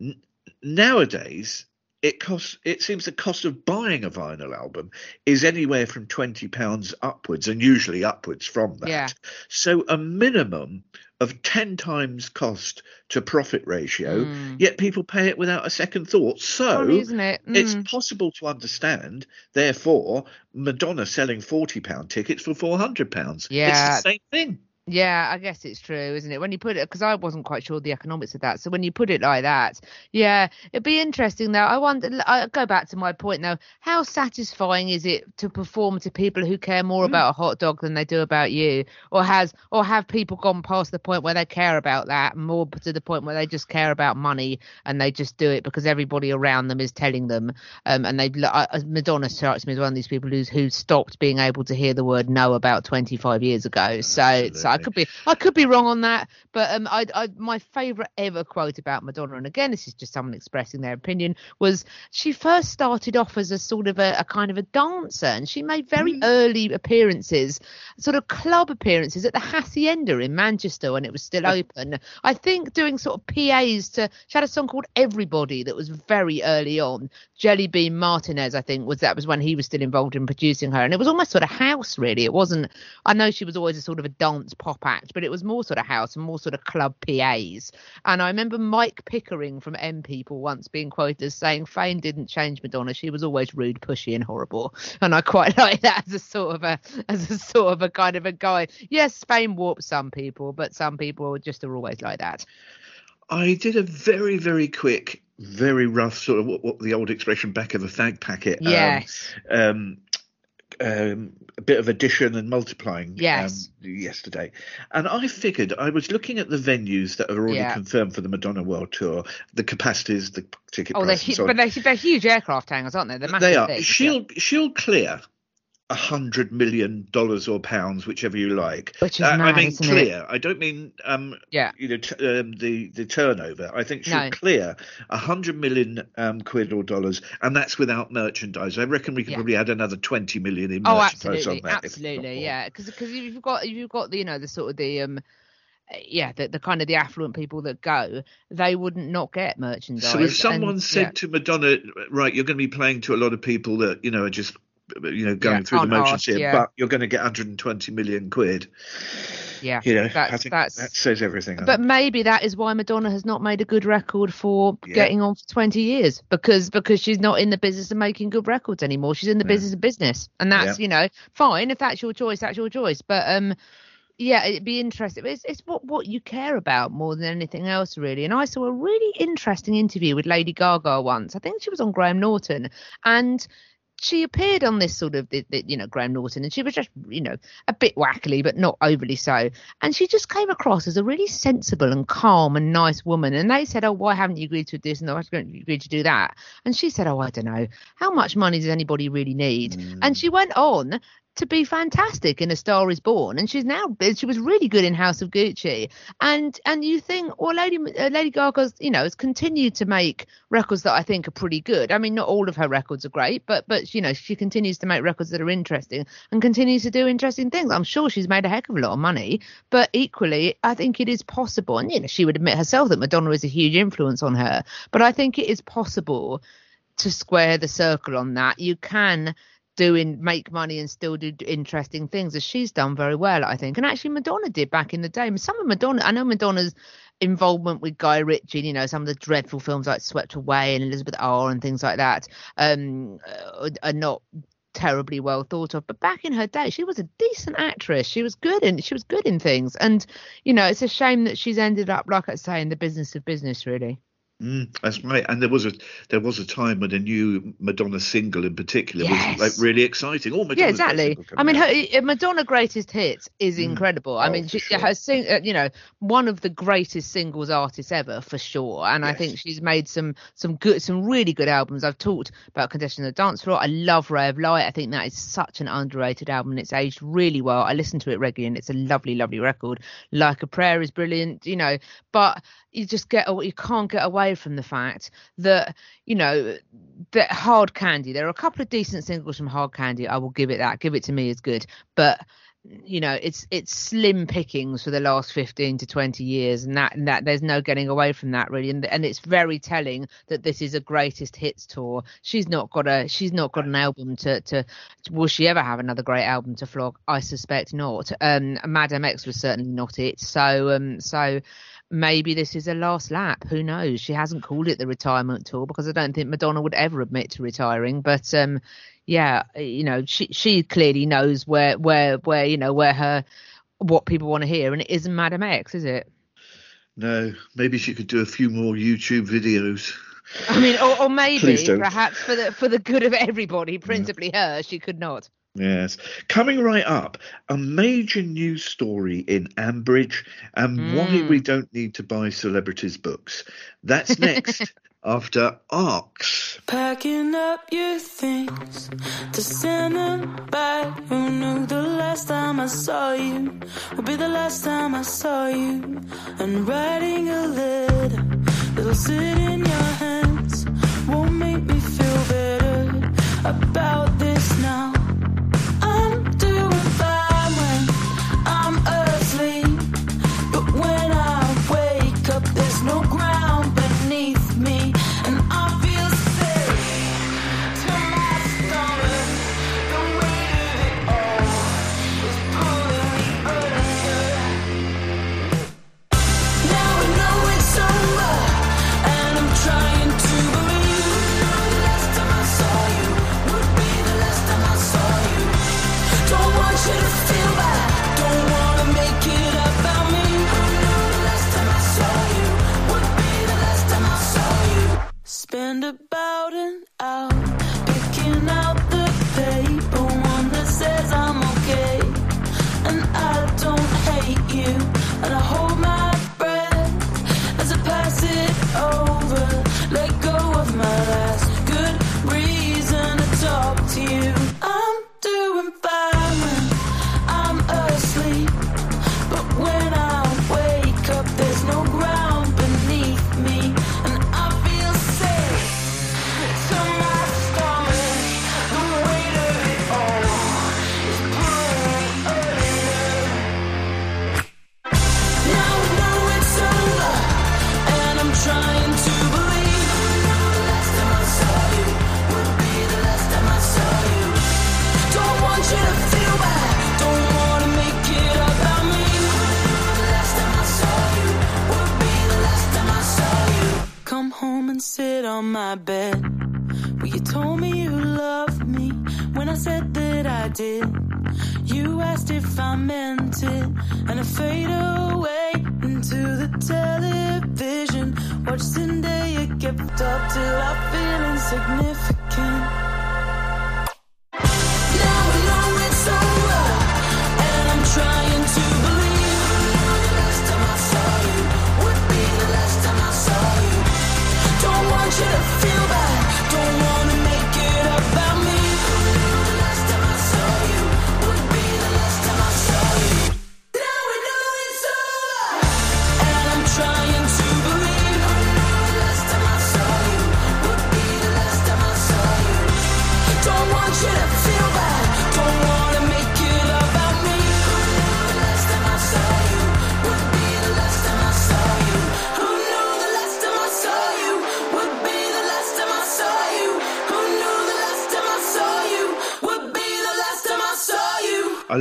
N- nowadays, it costs. It seems the cost of buying a vinyl album is anywhere from twenty pounds upwards, and usually upwards from that. Yeah. So a minimum of ten times cost to profit ratio. Mm. Yet people pay it without a second thought. So isn't it? it's Mm. possible to understand. Therefore, Madonna selling forty pound tickets for four hundred pounds. Yeah. it's the same thing. Yeah, I guess it's true, isn't it? When you put it, because I wasn't quite sure the economics of that. So when you put it like that, yeah, it'd be interesting though. I wonder, I go back to my point though. How satisfying is it to perform to people who care more Hmm. about a hot dog than they do about you, or has, or have people gone past the point where they care about that more to the point where they just care about money and they just do it because everybody around them is telling them. Um, and they, uh, Madonna strikes me as one of these people who's who stopped being able to hear the word no about 25 years ago. So, so I could be I could be wrong on that, but um, I, I my favourite ever quote about Madonna, and again, this is just someone expressing their opinion, was she first started off as a sort of a, a kind of a dancer, and she made very early appearances, sort of club appearances at the Hacienda in Manchester when it was still open. I think doing sort of PAs to she had a song called Everybody that was very early on. Jelly Bean Martinez, I think, was that was when he was still involved in producing her, and it was almost sort of house really. It wasn't. I know she was always a sort of a dance pop act, but it was more sort of house and more sort of club PAs. And I remember Mike Pickering from M People once being quoted as saying Fame didn't change Madonna; she was always rude, pushy, and horrible. And I quite like that as a sort of a as a sort of a kind of a guy. Yes, Fame warps some people, but some people just are always like that. I did a very, very quick, very rough sort of what, what the old expression back of a fag packet. um, Yes. Um, um, a bit of addition and multiplying Yes. um, yesterday. And I figured I was looking at the venues that are already Yeah. confirmed for the Madonna World Tour, the capacities, the ticket Oh, they're hu- so but they're, they're huge aircraft hangars, aren't they? They're massive They are. things, She'll she'll clear a hundred million dollars or pounds, whichever you like. Which is Uh, I mean isn't it? clear. I don't mean um Yeah. you know t- um, the the turnover. I think she'll No. clear a hundred million um quid or dollars, and that's without merchandise. I reckon we could Yeah. probably add another twenty million in Oh, merchandise absolutely, on that. absolutely, yeah. Because because you've got you've got the you know the sort of the um yeah the, the kind of the affluent people that go they wouldn't not get merchandise. So if someone and, said yeah. to Madonna, right, you're going to be playing to a lot of people that you know are just you know going Yeah, through the motions asked, here, yeah. but you're going to get 120 million quid. yeah, You know, I think that's that says everything. But maybe that is why Madonna has not made a good record for Yeah. getting on for 20 years because because she's not in the business of making good records anymore. She's in the business of business, and that's you know fine if that's your choice, that's your choice. But um, yeah, it'd be interesting. It's it's what what you care about more than anything else, really. And I saw a really interesting interview with Lady Gaga once. I think she was on Graham Norton, and she appeared on this sort of the, the, you know Graham Norton, and she was just you know a bit wackily, but not overly so. And she just came across as a really sensible and calm and nice woman. And they said, "Oh, why haven't you agreed to this and why haven't you agreed to do that?" And she said, "Oh, I don't know. How much money does anybody really need?" And mm. she went on to be fantastic in A Star Is Born, and she's now she was really good in House of Gucci. And and you think, well, Lady uh, Lady Gaga's you know has continued to make records that I think are pretty good. I mean, not all of her records are great, but but you know she continues to make records that are interesting and continues to do interesting things. I'm sure she's made a heck of a lot of money, but equally, I think it is possible. And you know, she would admit herself that Madonna is a huge influence on her, but I think it is possible to square the circle on that. You can do in make money and still do interesting things as she's done very well, I think. And actually Madonna did back in the day. Some of Madonna I know Madonna's involvement with Guy Ritchie, you know, some of the dreadful films like Swept Away and Elizabeth R and things like that, um uh, are not terribly well thought of. But back in her day, she was a decent actress. She was good and she was good in things. And, you know, it's a shame that she's ended up, like I say, in the business of business really. Mm, that's right. And there was a there was a time when a new Madonna single in particular Yes. was like really exciting. Oh, Madonna's yeah, exactly. I mean, her Madonna greatest hits is Mm. incredible. I Oh, mean, she, sure. her sing, uh, you know, one of the greatest singles artists ever for sure. And I think she's made some some good, some really good albums. I've talked about Confessions on a Dance Floor. I love Ray of Light. I think that is such an underrated album. and It's aged really well. I listen to it regularly, and it's a lovely, lovely record. Like a Prayer is brilliant, you know. But you just get, you can't get away from the fact that you know that hard candy there are a couple of decent singles from hard candy i will give it that give it to me is good but you know it's it's slim pickings for the last 15 to 20 years and that and that there's no getting away from that really and, and it's very telling that this is a greatest hits tour. She's not got a she's not got an album to to will she ever have another great album to flog? I suspect not. Um madam x was certainly not it so um so maybe this is a last lap. Who knows? She hasn't called it the retirement tour because i don't think madonna would ever admit to retiring. But um yeah, you know, she she clearly knows where where where you know where her what people want to hear, and it isn't Madam X, is it? No, maybe she could do a few more YouTube videos. I mean, or, or maybe perhaps for the for the good of everybody, principally her, she could not. Yes. Coming right up, a major news story in Ambridge and why Mm. we don't need to buy celebrities' books. That's next after ARXX. Packing up your things to send them back. Who knew the last time I saw you would be the last time I saw you? And writing a letter that'll sit in your hands won't make me feel better about about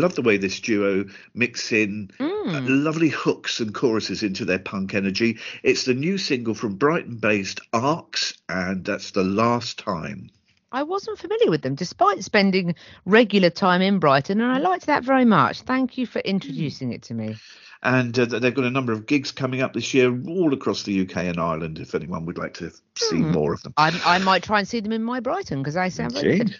love the way this duo mix in uh, lovely hooks and choruses into their punk energy. It's the new single from Brighton based ARXX, and that's the last time. I wasn't familiar with them, despite spending regular time in Brighton, and I liked that very much. Thank you for introducing it to me. And uh, they've got a number of gigs coming up this year all across the UK and Ireland if anyone would like to see more of them. I, I might try and see them in my Brighton because they sound very good.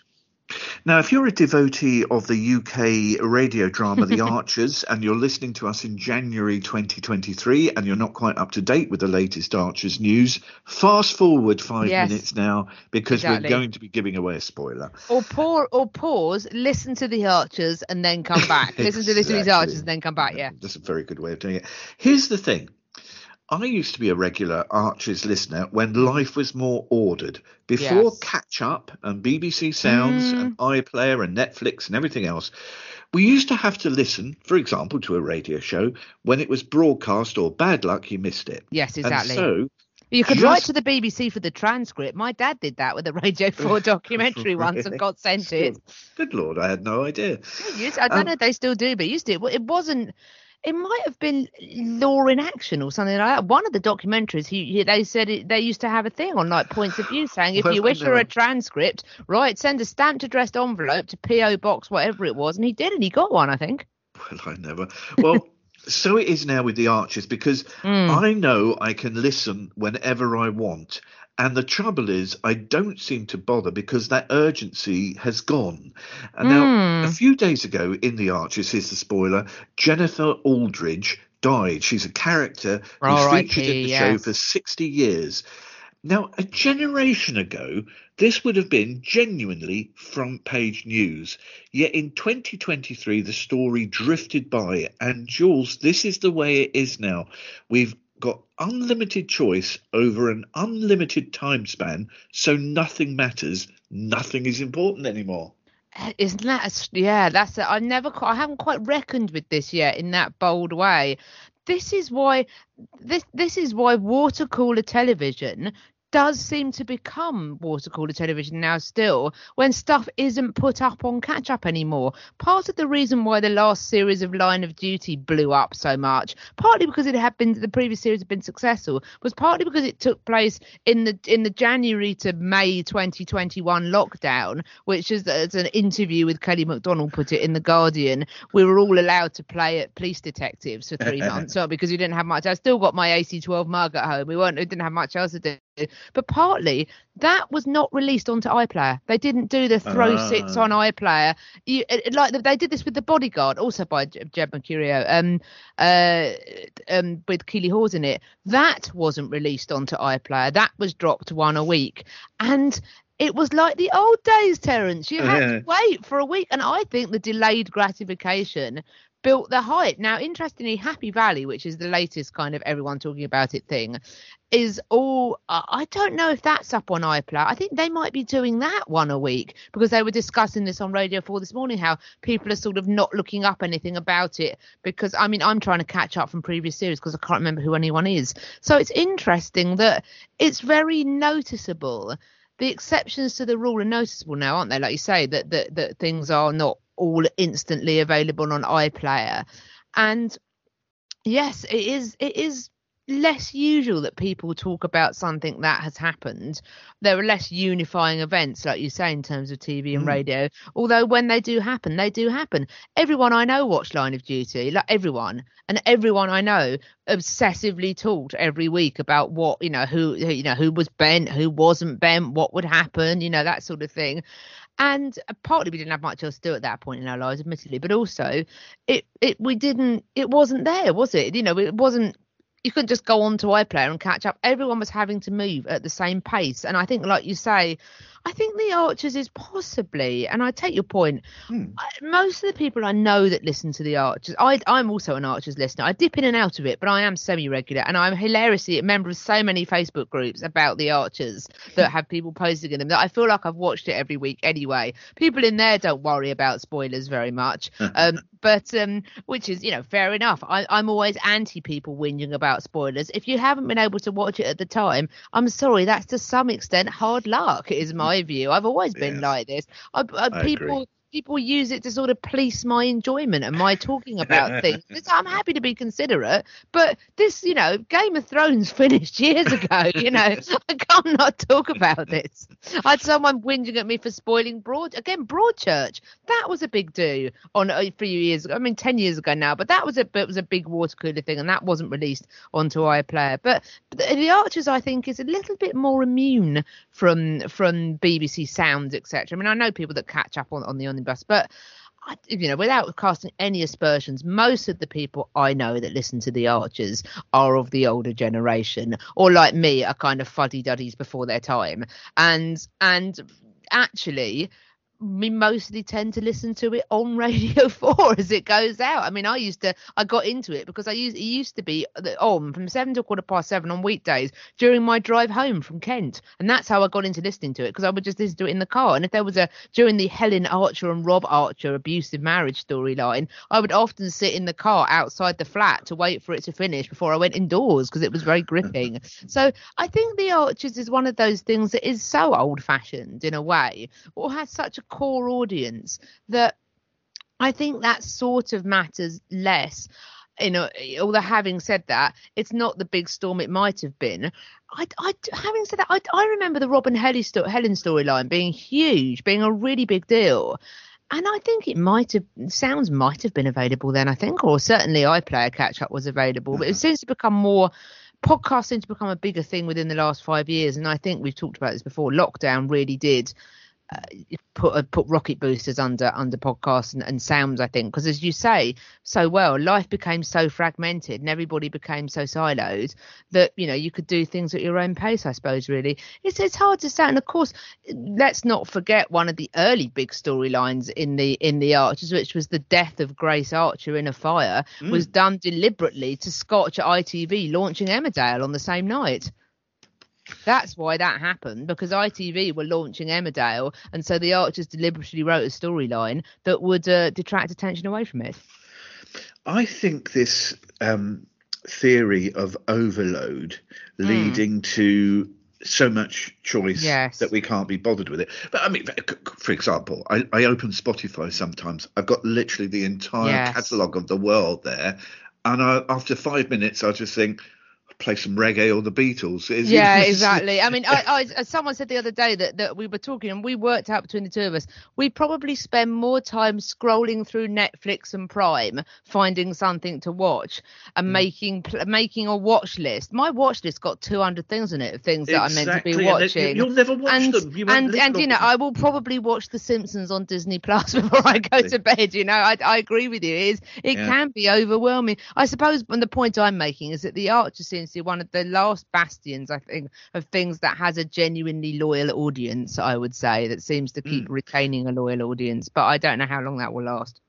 Now, if you're a devotee of the UK radio drama The Archers and you're listening to us in January 2023 and you're not quite up to date with the latest Archers news, fast forward five Yes. minutes now because Exactly. we're going to be giving away a spoiler. Or pour, or pause, listen to the Archers, and then come back. listen to listen to these Exactly. Archers, and then come back. Yeah. That's a very good way of doing it. Here's the thing. I used to be a regular Archers listener when life was more ordered. Before Yes. Catch Up and BBC Sounds and iPlayer and Netflix and everything else, We used to have to listen, for example, to a radio show when it was broadcast or bad luck you missed it. Yes, exactly. And so You could write to the BBC for the transcript. My dad did that with a Radio 4 documentary once and got sent it. Good lord, I had no idea. Used- I don't Um, know if they still do, but used to. It wasn't. It might have been Law in Action or something like that. One of the documentaries, he, he they said it, they used to have a thing on like points of view saying if you wish for a transcript, right, send a stamped addressed envelope to PO Box whatever it was, and he did, and he got one, I think. Well, I never. Well, so it is now with the Archers because Mm. I know I can listen whenever I want. And the trouble is, I don't seem to bother because that urgency has gone. And now, a Mm. few days ago in The Archers, here's the spoiler Jennifer Aldridge died. She's a character who's featured in the show for 60 years. Now, a generation ago, this would have been genuinely front page news. Yet in 2023, the story drifted by. And Jules, this is the way it is now. We've got unlimited choice over an unlimited time span, so nothing matters. Nothing is important anymore. Eh, isn't that? a Yeah, that's it. I've never, I haven't quite reckoned with this yet in that bold way. This is why, this this is why water cooler television does seem to become water cooler television now still when stuff isn't put up on catch up anymore. Part of the reason why the last series of line of duty blew up so much partly because it had been the previous series had been successful was partly because it took place in the in the january to may 2021 lockdown which is as an interview with Kelly Macdonald put it in the guardian we were all allowed to play at police detectives for three months so because we didn't have much. I still got my ac12 mug at home. We weren't we didn't have much else to do but partly that was not released onto iPlayer. They didn't do the throw sits Ah. on iPlayer. You, it, like they did this with the Bodyguard, also by Jed Mercurio, um, uh, um, with Keeley Hawes in it. That wasn't released onto iPlayer. That was dropped one a week, and it was like the old days, Terence. You had Yeah. to wait for a week, and I think the delayed gratification built the hype. Now, interestingly, Happy Valley, which is the latest kind of everyone talking about it thing, is all. I don't know if that's up on iPlayer. I think they might be doing that one a week because they were discussing this on Radio 4 this morning how people are sort of not looking up anything about it because I mean I'm trying to catch up from previous series because I can't remember who anyone is. So it's interesting that it's very noticeable. The exceptions to the rule are noticeable now, aren't they? Like you say, that that, that things are not all instantly available on iPlayer. And yes, it is it is less usual that people talk about something that has happened. There are less unifying events, like you say, in terms of TV and Mm. radio. Although when they do happen, they do happen. Everyone I know watched Line of Duty, like everyone, and everyone I know obsessively talked every week about what you know, who who, you know, who was bent, who wasn't bent, what would happen, you know, that sort of thing. And uh, partly we didn't have much else to do at that point in our lives, admittedly, but also it it we didn't it wasn't there, was it? You know, it wasn't you couldn't just go on to iPlayer and catch up. Everyone was having to move at the same pace. And I think, like you say, I think the Archers is possibly, and I take your point. Hmm. I, most of the people I know that listen to the Archers, I, I'm also an Archers listener. I dip in and out of it, but I am semi-regular, and I'm hilariously a member of so many Facebook groups about the Archers that have people posting in them that I feel like I've watched it every week anyway. People in there don't worry about spoilers very much, um, but um, which is you know fair enough. I, I'm always anti people whinging about spoilers. If you haven't been able to watch it at the time, I'm sorry, that's to some extent hard luck. Is my view. I've always been Yes. like this. I, I, I people. agree. People use it to sort of police my enjoyment and my talking about things. It's- I'm happy to be considerate, but this, you know, Game of Thrones finished years ago. You know, I can't not talk about this. I had someone whinging at me for spoiling Broad again. Broadchurch, that was a big do on a few years. ago. I mean, ten years ago now, but that was a it was a big water cooler thing, and that wasn't released onto iPlayer. But, but the Archers, I think, is a little bit more immune from from BBC sounds, etc. I mean, I know people that catch up on on the omnibus, but. I, you know, without casting any aspersions, most of the people I know that listen to the Archers are of the older generation, or like me, are kind of fuddy duddies before their time. And and actually, we mostly tend to listen to it on Radio 4 as it goes out. I mean, I used to, I got into it because I used, it used to be on from seven to quarter past seven on weekdays during my drive home from Kent. And that's how I got into listening to it because I would just listen to it in the car. And if there was a, during the Helen Archer and Rob Archer abusive marriage storyline, I would often sit in the car outside the flat to wait for it to finish before I went indoors because it was very gripping. so I think The Archers is one of those things that is so old fashioned in a way or has such a core audience that I think that sort of matters less. You know, although having said that, it's not the big storm it might have been. I, I having said that, I, I remember the Rob and Helen sto- Helen storyline being huge, being a really big deal. And I think it might have sounds might have been available then. I think, or certainly iPlayer catch up was available, but it mm-hmm. seems to become more podcasts seem to become a bigger thing within the last five years. And I think we've talked about this before. Lockdown really did put uh, put rocket boosters under under podcasts and, and sounds. I think because as you say so well, life became so fragmented and everybody became so siloed that you know you could do things at your own pace. I suppose really it's it's hard to say. And of course, let's not forget one of the early big storylines in the in the Archers, which was the death of Grace Archer in a fire, was done deliberately to scotch ITV launching Emmerdale on the same night. That's why that happened because ITV were launching Emmerdale, and so the Archers deliberately wrote a storyline that would uh, detract attention away from it. I think this um, theory of overload Hmm. leading to so much choice Yes. that we can't be bothered with it. But I mean, for- for example, I, I open Spotify sometimes. I've got literally the entire Yes. catalogue of the world there, and I, after five minutes, I just think. Play some reggae or the Beatles. Yeah, it's- exactly. I mean, I, I, someone said the other day that, that we were talking and we worked out between the two of us. We probably spend more time scrolling through Netflix and Prime, finding something to watch, and Hmm. making making a watch list. My watch list got 200 things in it of things that I'm meant to be watching. You'll never watch and, them. You and and you know them. I will probably watch The Simpsons on Disney Plus before I go to bed. You know, I, I agree with you. It is it Yeah. can be overwhelming. I suppose, and the point I'm making is that The Archer seems to one of the last bastions, I think, of things that has a genuinely loyal audience. I would say that seems to keep mm. retaining a loyal audience, but I don't know how long that will last.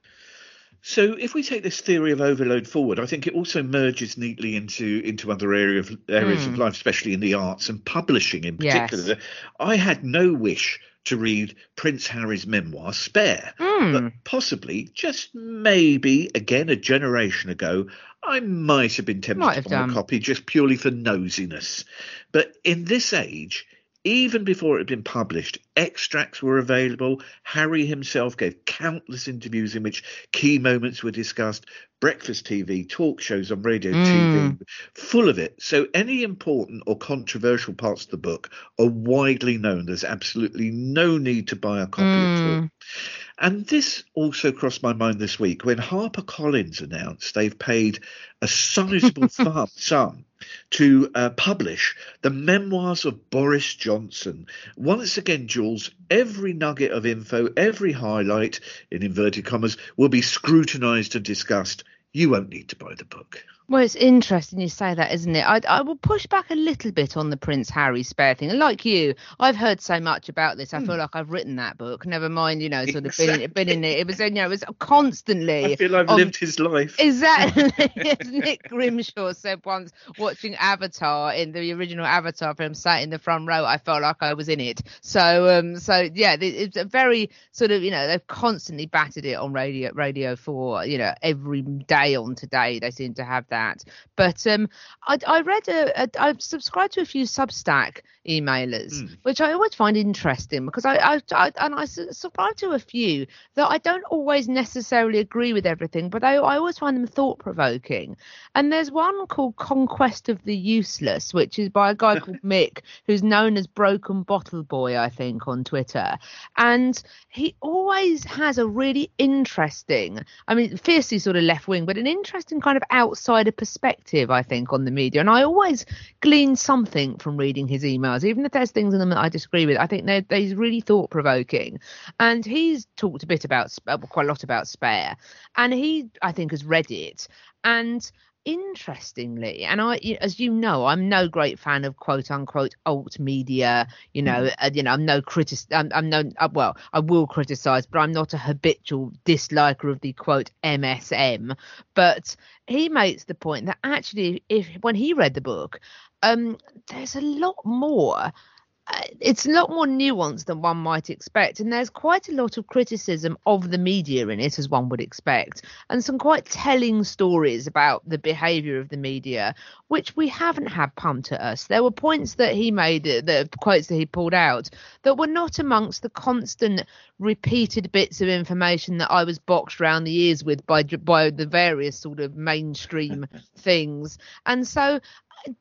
So, if we take this theory of overload forward, I think it also merges neatly into into other area of, areas of life, especially in the arts and publishing in Hmm. Yes. particular. I had no wish to read Prince Harry's memoir, Spare, Hmm. but possibly, just maybe, again a generation ago, I might have been tempted Might to buy a copy just purely for nosiness. But in this age, even before it had been published, extracts were available. Harry himself gave countless interviews in which key moments were discussed. Breakfast TV, talk shows on radio, TV, hmm. full of it. So any important or controversial parts of the book are widely known. There's absolutely no need to buy a copy at all. Hmm. And this also crossed my mind this week when HarperCollins announced they've paid a sizable sum to uh, publish the memoirs of Boris Johnson. Once again, Jules, every nugget of info, every highlight, in inverted commas, will be scrutinised and discussed. You won't need to buy the book. Well, it's interesting you say that, isn't it? I, I will push back a little bit on the Prince Harry spare thing. And like you, I've heard so much about this. I feel like I've written that book. Never mind, you know, sort of been, been in it. It was, you know, it was constantly. I feel I've on- lived his life. Exactly. As Nick Grimshaw said once, watching Avatar in the original Avatar film, sat in the front row, I felt like I was in it. So, um, so yeah, it's a very sort of, you know, they've constantly battered it on radio, Radio Four. You know, every day on Today, they seem to have that. But um, I, I read a, a, I've subscribed to a few Substack emailers, which I always find interesting because I, I, I and I subscribe to a few that I don't always necessarily agree with everything, but I, I always find them thought provoking. And there's one called Conquest of the Useless, which is by a guy called Mick, who's known as Broken Bottle Boy, I think, on Twitter. And he always has a really interesting, I mean, fiercely sort of left wing, but an interesting kind of outsider perspective, I think, on the media. And I always glean something from reading his emails, even if there's things in them that I disagree with. I think they're, they're really thought provoking. And he's talked a bit about, quite a lot about Spare. And he, I think, has read it. And interestingly, and I, as you know, I'm no great fan of quote unquote alt media. You know, Mm. uh, you know, I'm no critic. I'm, I'm no. Uh, well, I will criticize, but I'm not a habitual disliker of the quote MSM. But he makes the point that actually, if when he read the book, um, there's a lot more it's a lot more nuanced than one might expect, and there's quite a lot of criticism of the media in it, as one would expect, and some quite telling stories about the behaviour of the media, which we haven't had pumped at us. There were points that he made, uh, the quotes that he pulled out, that were not amongst the constant repeated bits of information that I was boxed around the ears with by by the various sort of mainstream things, and so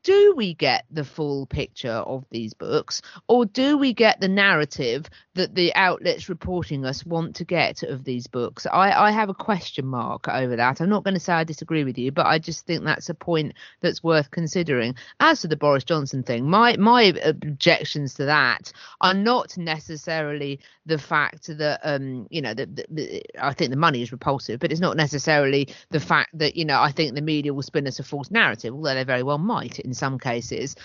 do we get the full picture of these books or do we get the narrative that the outlets reporting us want to get of these books. I, I have a question mark over that. I'm not going to say i disagree with you but i just think that's a point that's worth considering. As to the boris johnson thing my my objections to that are not necessarily the fact that um you know that i think the money is repulsive but it's not necessarily the fact that you know i think the media will spin us a false narrative although they very well might in some cases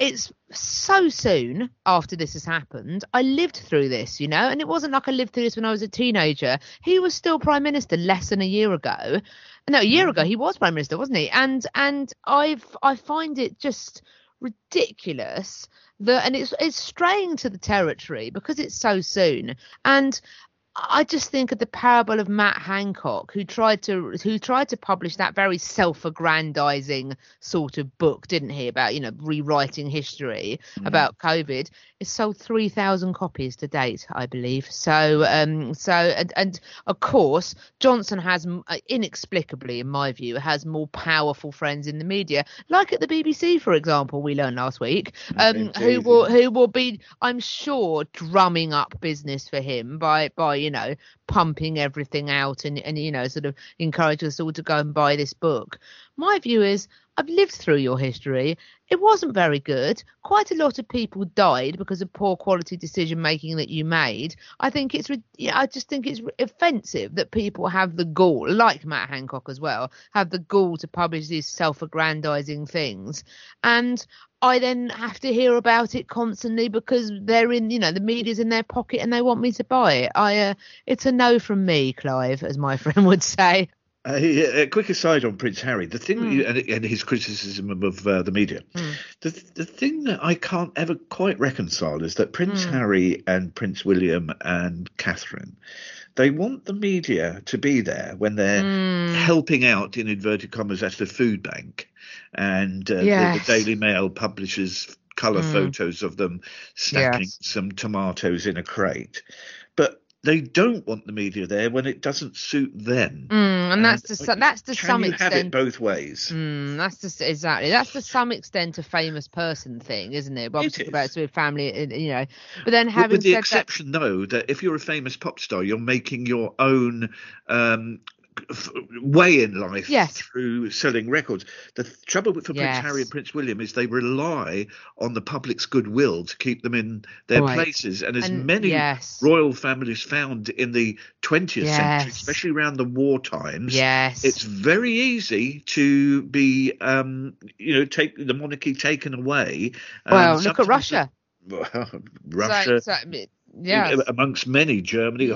it's so soon after this has happened. I lived through this, you know, and it wasn't like I lived through this when I was a teenager. He was still prime minister less than a year ago. No, a year mm-hmm. ago he was prime minister, wasn't he? And and I've I find it just ridiculous that and it's it's straying to the territory because it's so soon. And I just think of the parable of Matt Hancock, who tried to who tried to publish that very self-aggrandizing sort of book, didn't he? About you know rewriting history mm. about COVID. It sold three thousand copies to date, I believe. So, um, so and, and of course Johnson has uh, inexplicably, in my view, has more powerful friends in the media, like at the BBC, for example. We learned last week, um, who will who will be, I'm sure, drumming up business for him by by you know pumping everything out and and you know sort of encourage us all to go and buy this book. My view is I've lived through your history. It wasn't very good. Quite a lot of people died because of poor quality decision making that you made. I think it's I just think it's offensive that people have the gall, like Matt Hancock as well, have the gall to publish these self-aggrandizing things, and I then have to hear about it constantly because they're in, you know, the media's in their pocket and they want me to buy it. I, uh, it's a no from me, Clive, as my friend would say. Uh, a quick aside on Prince Harry, the thing Hmm. you, and, and his criticism of uh, the media, the the thing that I can't ever quite reconcile is that Prince Hmm. Harry and Prince William and Catherine, they want the media to be there when they're Hmm. helping out in inverted commas at the food bank, and uh, the- Yes. the, Daily Mail publishes colour Mm. photos of them stacking Yes. some tomatoes in a crate, they don't want the media there when it doesn't suit them. Mm, and that's to And, so- that's to Can some you have it extent. both ways? Mm, that's just exactly that's to some extent a famous person thing, isn't it? It talking is. about with family, uh, you know. But then having with the said exception, though, that if you're a famous pop star, you're making your own um, way in life Yes. through selling records. The trouble with for Prince Yes. Harry and Prince William is they rely on the public's goodwill to keep them in their Right. places. And as And- many yes. royal families found in the 20th century, especially around the war times, yes, it's very easy to be, um, you know, take the monarchy taken away. Well, look at Russia. Russia, So, so, yeah. amongst many, Germany,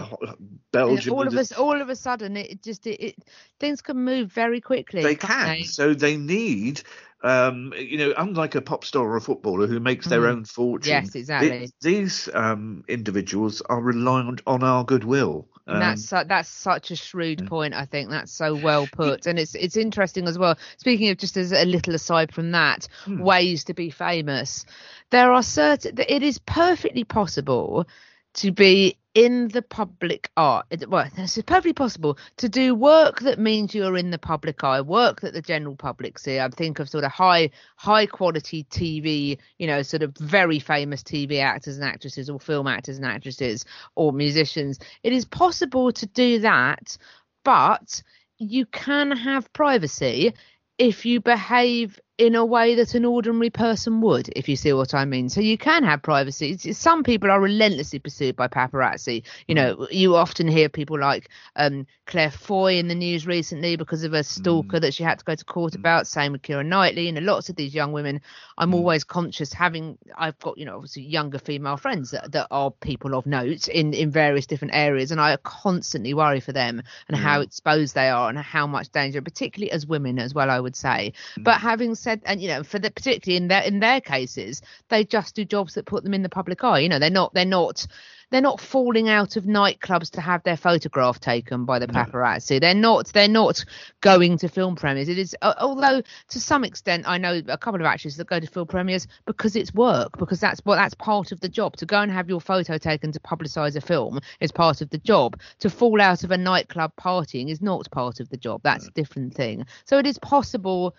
Belgium, all of us, all of a sudden, it just it, it things can move very quickly. they can't they? So they need, um, you know, unlike a pop star or a footballer who makes their Mhm. own fortune. Yes, exactly. th- these um, individuals are reliant on our goodwill. Um, that's su- that's such a shrewd point. I think that's so well put, and it's it's interesting as well. Speaking of just as a little aside from that, Hmm. ways to be famous. There are certain. It is perfectly possible to be in the public eye. Well, it's perfectly possible to do work that means you're in the public eye, work that the general public see. I think of sort of high high quality TV, you know, sort of very famous TV actors and actresses, or film actors and actresses, or musicians. It is possible to do that, but you can have privacy if you behave in a way that an ordinary person would, if you see what I mean. So you can have privacy. Some people are relentlessly pursued by paparazzi. You know, you often hear people like um, Claire Foy in the news recently because of a hmm. stalker that she had to go to court hmm. about. Same with Keira Knightley and lots of these young women. I'm hmm. always conscious having. I've got you know obviously younger female friends that, that are people of note in in various different areas, and I constantly worry for them and how exposed they are and how much danger, particularly as women as well. I would say. But having said, and you know, for the particularly in their in their cases, they just do jobs that put them in the public eye. You know, they're not they're not they're not falling out of nightclubs to have their photograph taken by the paparazzi. They're not they're not going to film premieres. It is although to some extent I know a couple of actors that go to film premieres because it's work because that's what that's part of the job. To go and have your photo taken to publicise a film is part of the job. To fall out of a nightclub partying is not part of the job. That's a different thing. So it is possible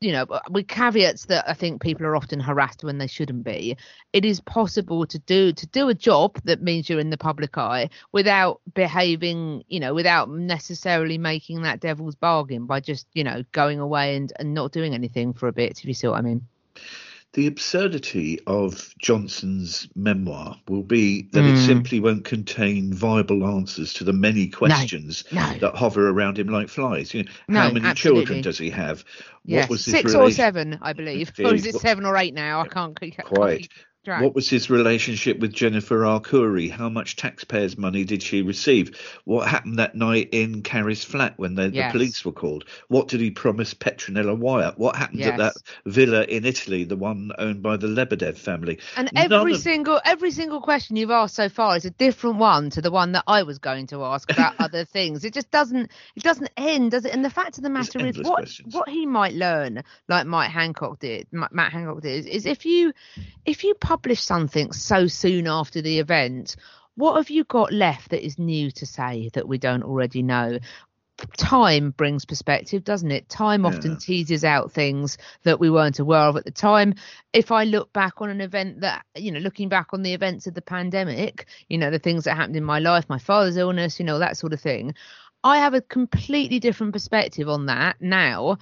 you know, uh, with caveats that I think people are often harassed when they shouldn't be. It is possible to do to do a job that means you're in the public eye without behaving, you know, without necessarily making that devil's bargain by just, you know, going away and, and not doing anything for a bit, if you see what I mean. The absurdity of Johnson's memoir will be that it hmm. simply won't contain viable answers to the many questions no. that hover around him like flies. You know, No, how many absolutely. children does he have? Yes, What was his six or seven, I believe. Or is it seven or eight now? I can't can't Quite. keep track. What was his relationship with Jennifer Arcuri? How much taxpayers' money did she receive? What happened that night in Carrie's flat when the, Yes. the police were called? What did he promise Petronella Wyatt? What happened at that villa in Italy, the one owned by the Lebedev family? And None every of- single every single question you've asked so far is a different one to the one that I was going to ask about other things. It just doesn't it doesn't end, does it? And the fact of the There's matter is, what questions. what he might learn, like Mike Hancock did, Matt Hancock did, is, is if you if you publish something so soon after the event, what have you got left that is new to say that we don't already know? time brings perspective, doesn't it? Time often teases out things that we weren't aware of at the time. If I look back on an event that, you know, looking back on the events of the pandemic, you know, the things that happened in my life, my father's illness, you know, that sort of thing, I have a completely different perspective on that now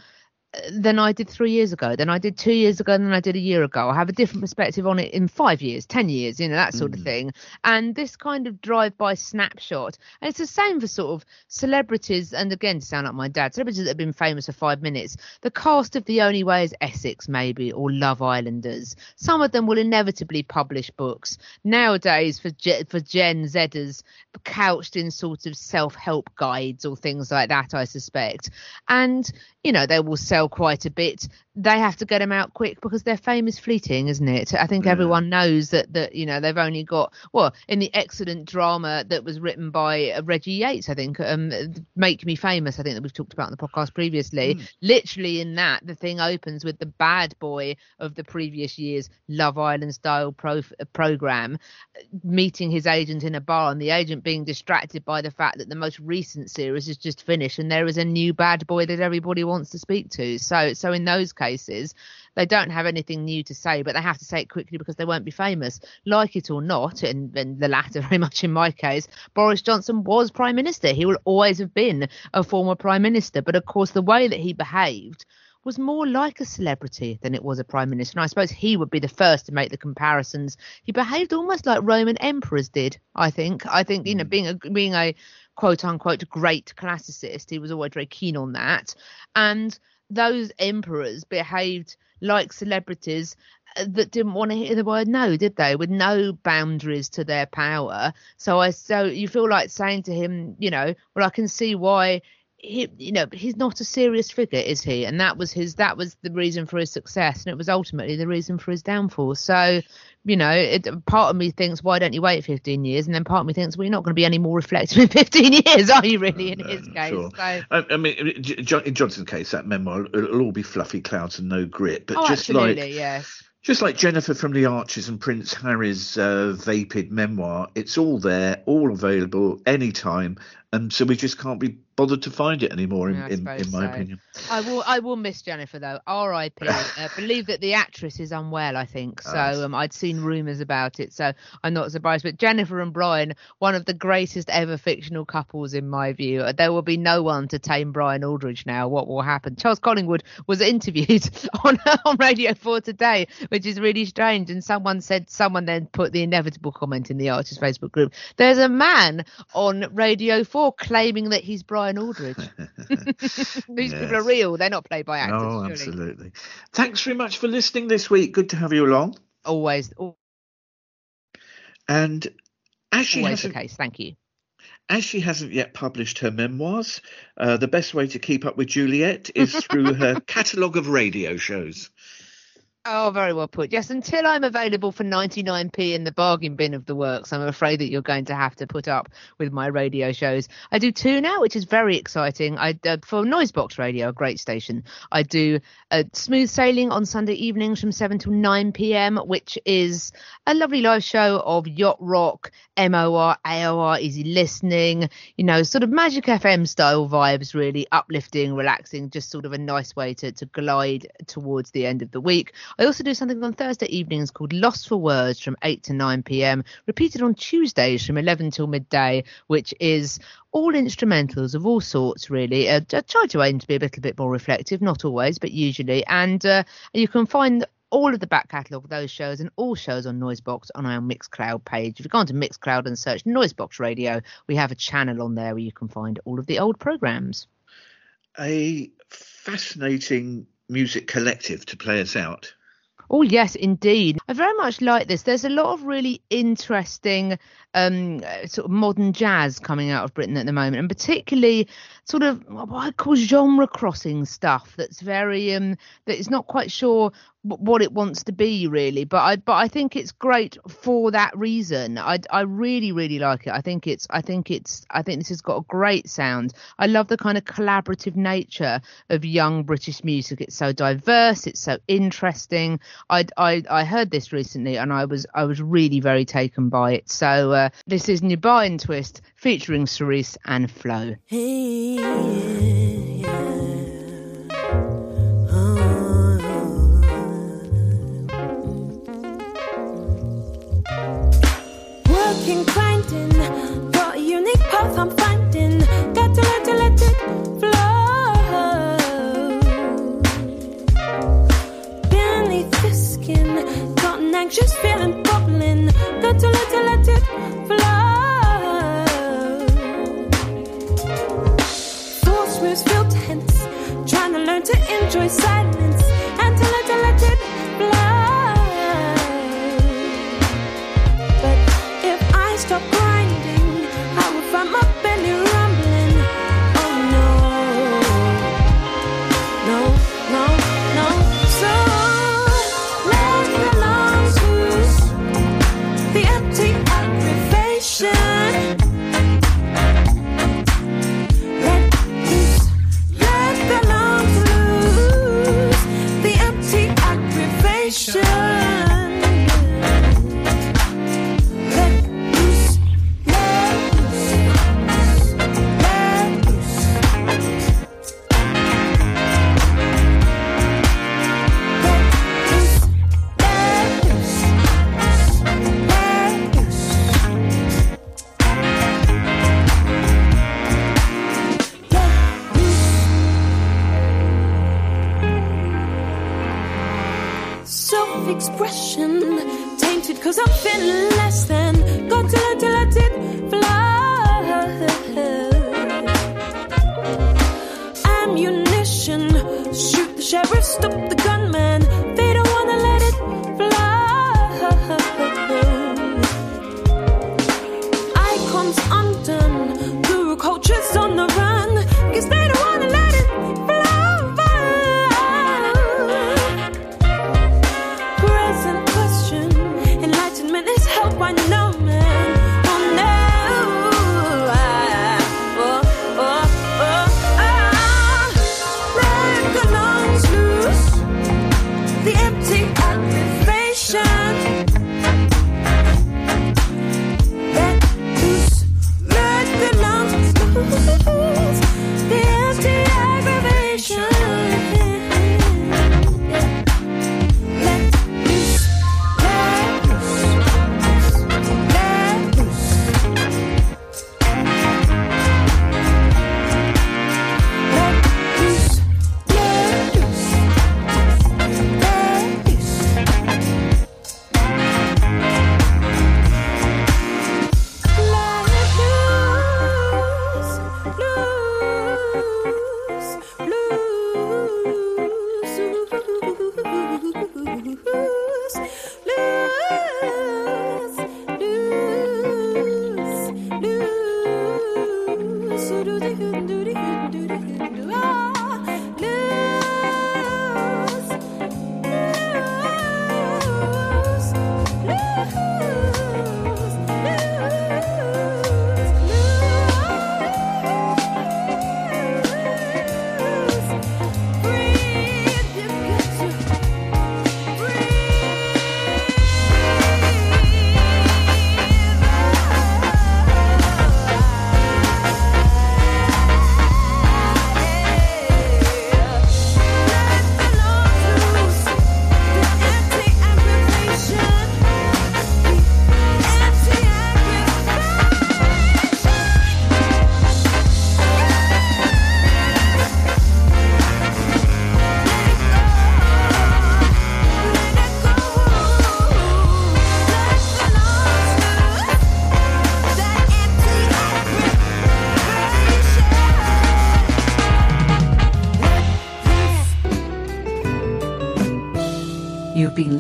than I did three years ago, than I did two years ago, than I did a year ago. I have a different perspective on it in five years, ten years, you know, that sort of mm. thing. And this kind of drive-by snapshot, and it's the same for sort of celebrities. And again, to sound like my dad, celebrities that have been famous for five minutes. The cast of The Only Way is Essex, maybe, or Love Islanders. Some of them will inevitably publish books nowadays for Ge- for Gen Zers, couched in sort of self-help guides or things like that. I suspect, and you know they will sell quite a bit. They have to get them out quick because their fame is fleeting, isn't it? I think everyone knows that that you know they've only got well in the excellent drama that was written by uh, Reggie Yates, I think, um, "Make Me Famous." I think that we've talked about in the podcast previously. Literally in that, the thing opens with the bad boy of the previous year's Love Island style pro- uh, program meeting his agent in a bar and the agent being distracted by the fact that the most recent series is just finished and there is a new bad boy that everybody wants to speak to so so in those cases they don't have anything new to say but they have to say it quickly because they won't be famous like it or not and, and the latter very much in my case boris johnson was prime minister he will always have been a former prime minister but of course the way that he behaved was more like a celebrity than it was a prime minister. And I suppose he would be the first to make the comparisons. He behaved almost like Roman emperors did. I think. I think you know, mm. being a being a quote unquote great classicist, he was always very keen on that. And those emperors behaved like celebrities uh, that didn't want to hear the word no, did they? With no boundaries to their power. So I so you feel like saying to him, you know, well, I can see why he, you know, he's not a serious figure, is he? And that was his, that was the reason for his success, and it was ultimately the reason for his downfall. So, you know, it, part of me thinks, why don't you wait 15 years? And then part of me thinks, well, you're not going to be any more reflective in 15 years, are you really? In his case, Sure. so I, I mean, in Johnson's case, that memoir it'll all be fluffy clouds and no grit. But oh, just absolutely, like yes. just like Jennifer from the Archers and Prince Harry's uh, vapid memoir, it's all there, all available anytime. And so we just can't be bothered to find it anymore. In, Yeah, in, in my so. opinion. I will. I will miss Jennifer though. R.I.P. uh, believe that the actress is unwell. I think so. Um, I'd seen rumours about it, so I'm not surprised. But Jennifer and Brian, one of the greatest ever fictional couples in my view. Uh, There will be no one to tame Brian Aldridge now. What will happen? Charles Collingwood was interviewed on on Radio Four today, which is really strange. And someone said, someone then put the inevitable comment in the Archers Facebook group. There's a man on Radio Four claiming that he's Brian Aldridge. These people are real. They're not played by actors. Oh, surely. absolutely. Thanks very much for listening this week. Good to have you along. Always, al- And as she always the hasn't, case. Thank you. as she hasn't yet published her memoirs, uh, the best way to keep up with Juliet is through her catalogue of radio shows. Oh, very well put. Yes, until I'm available for 99p in the bargain bin of the works, I'm afraid that you're going to have to put up with my radio shows. I do two now, which is very exciting. I uh, for Noisebox Radio, a great station. I do uh, Smooth Sailing on Sunday evenings from 7 till 9 p.m., which is a lovely live show of yacht rock, MOR, AOR, easy listening, you know, sort of Magic FM style vibes, really uplifting, relaxing, just sort of a nice way to, to glide towards the end of the week. I also do something on Thursday evenings called Lost for Words from 8 to 9 p.m., repeated on Tuesdays from 11 till midday, which is all instrumentals of all sorts, really. Uh, I try to aim to be a little bit more reflective, not always, but usually. And uh, you can find all of the back catalogue of those shows and all shows on Noisebox on our Mixcloud page. If you go onto Mixcloud and search Noisebox Radio, we have a channel on there where you can find all of the old programs. A fascinating music collective to play us out. Oh yes, indeed. I very much like this. There's a lot of really interesting um uh, sort of modern jazz coming out of Britain at the moment, and particularly sort of what I call genre crossing stuff. That's very um that is not quite sure what it wants to be really, but I but I think it's great for that reason. I I really really like it. I think it's I think it's I think this has got a great sound. I love the kind of collaborative nature of young British music. It's so diverse. It's so interesting. I I I heard this recently and I was I was really very taken by it. So uh, this is Nubiyan Twist featuring Cherise and Flo. Working, anxious feeling bubbling. Got to let it, let it flow. Thoughts moves feel tense, trying to learn to enjoy silence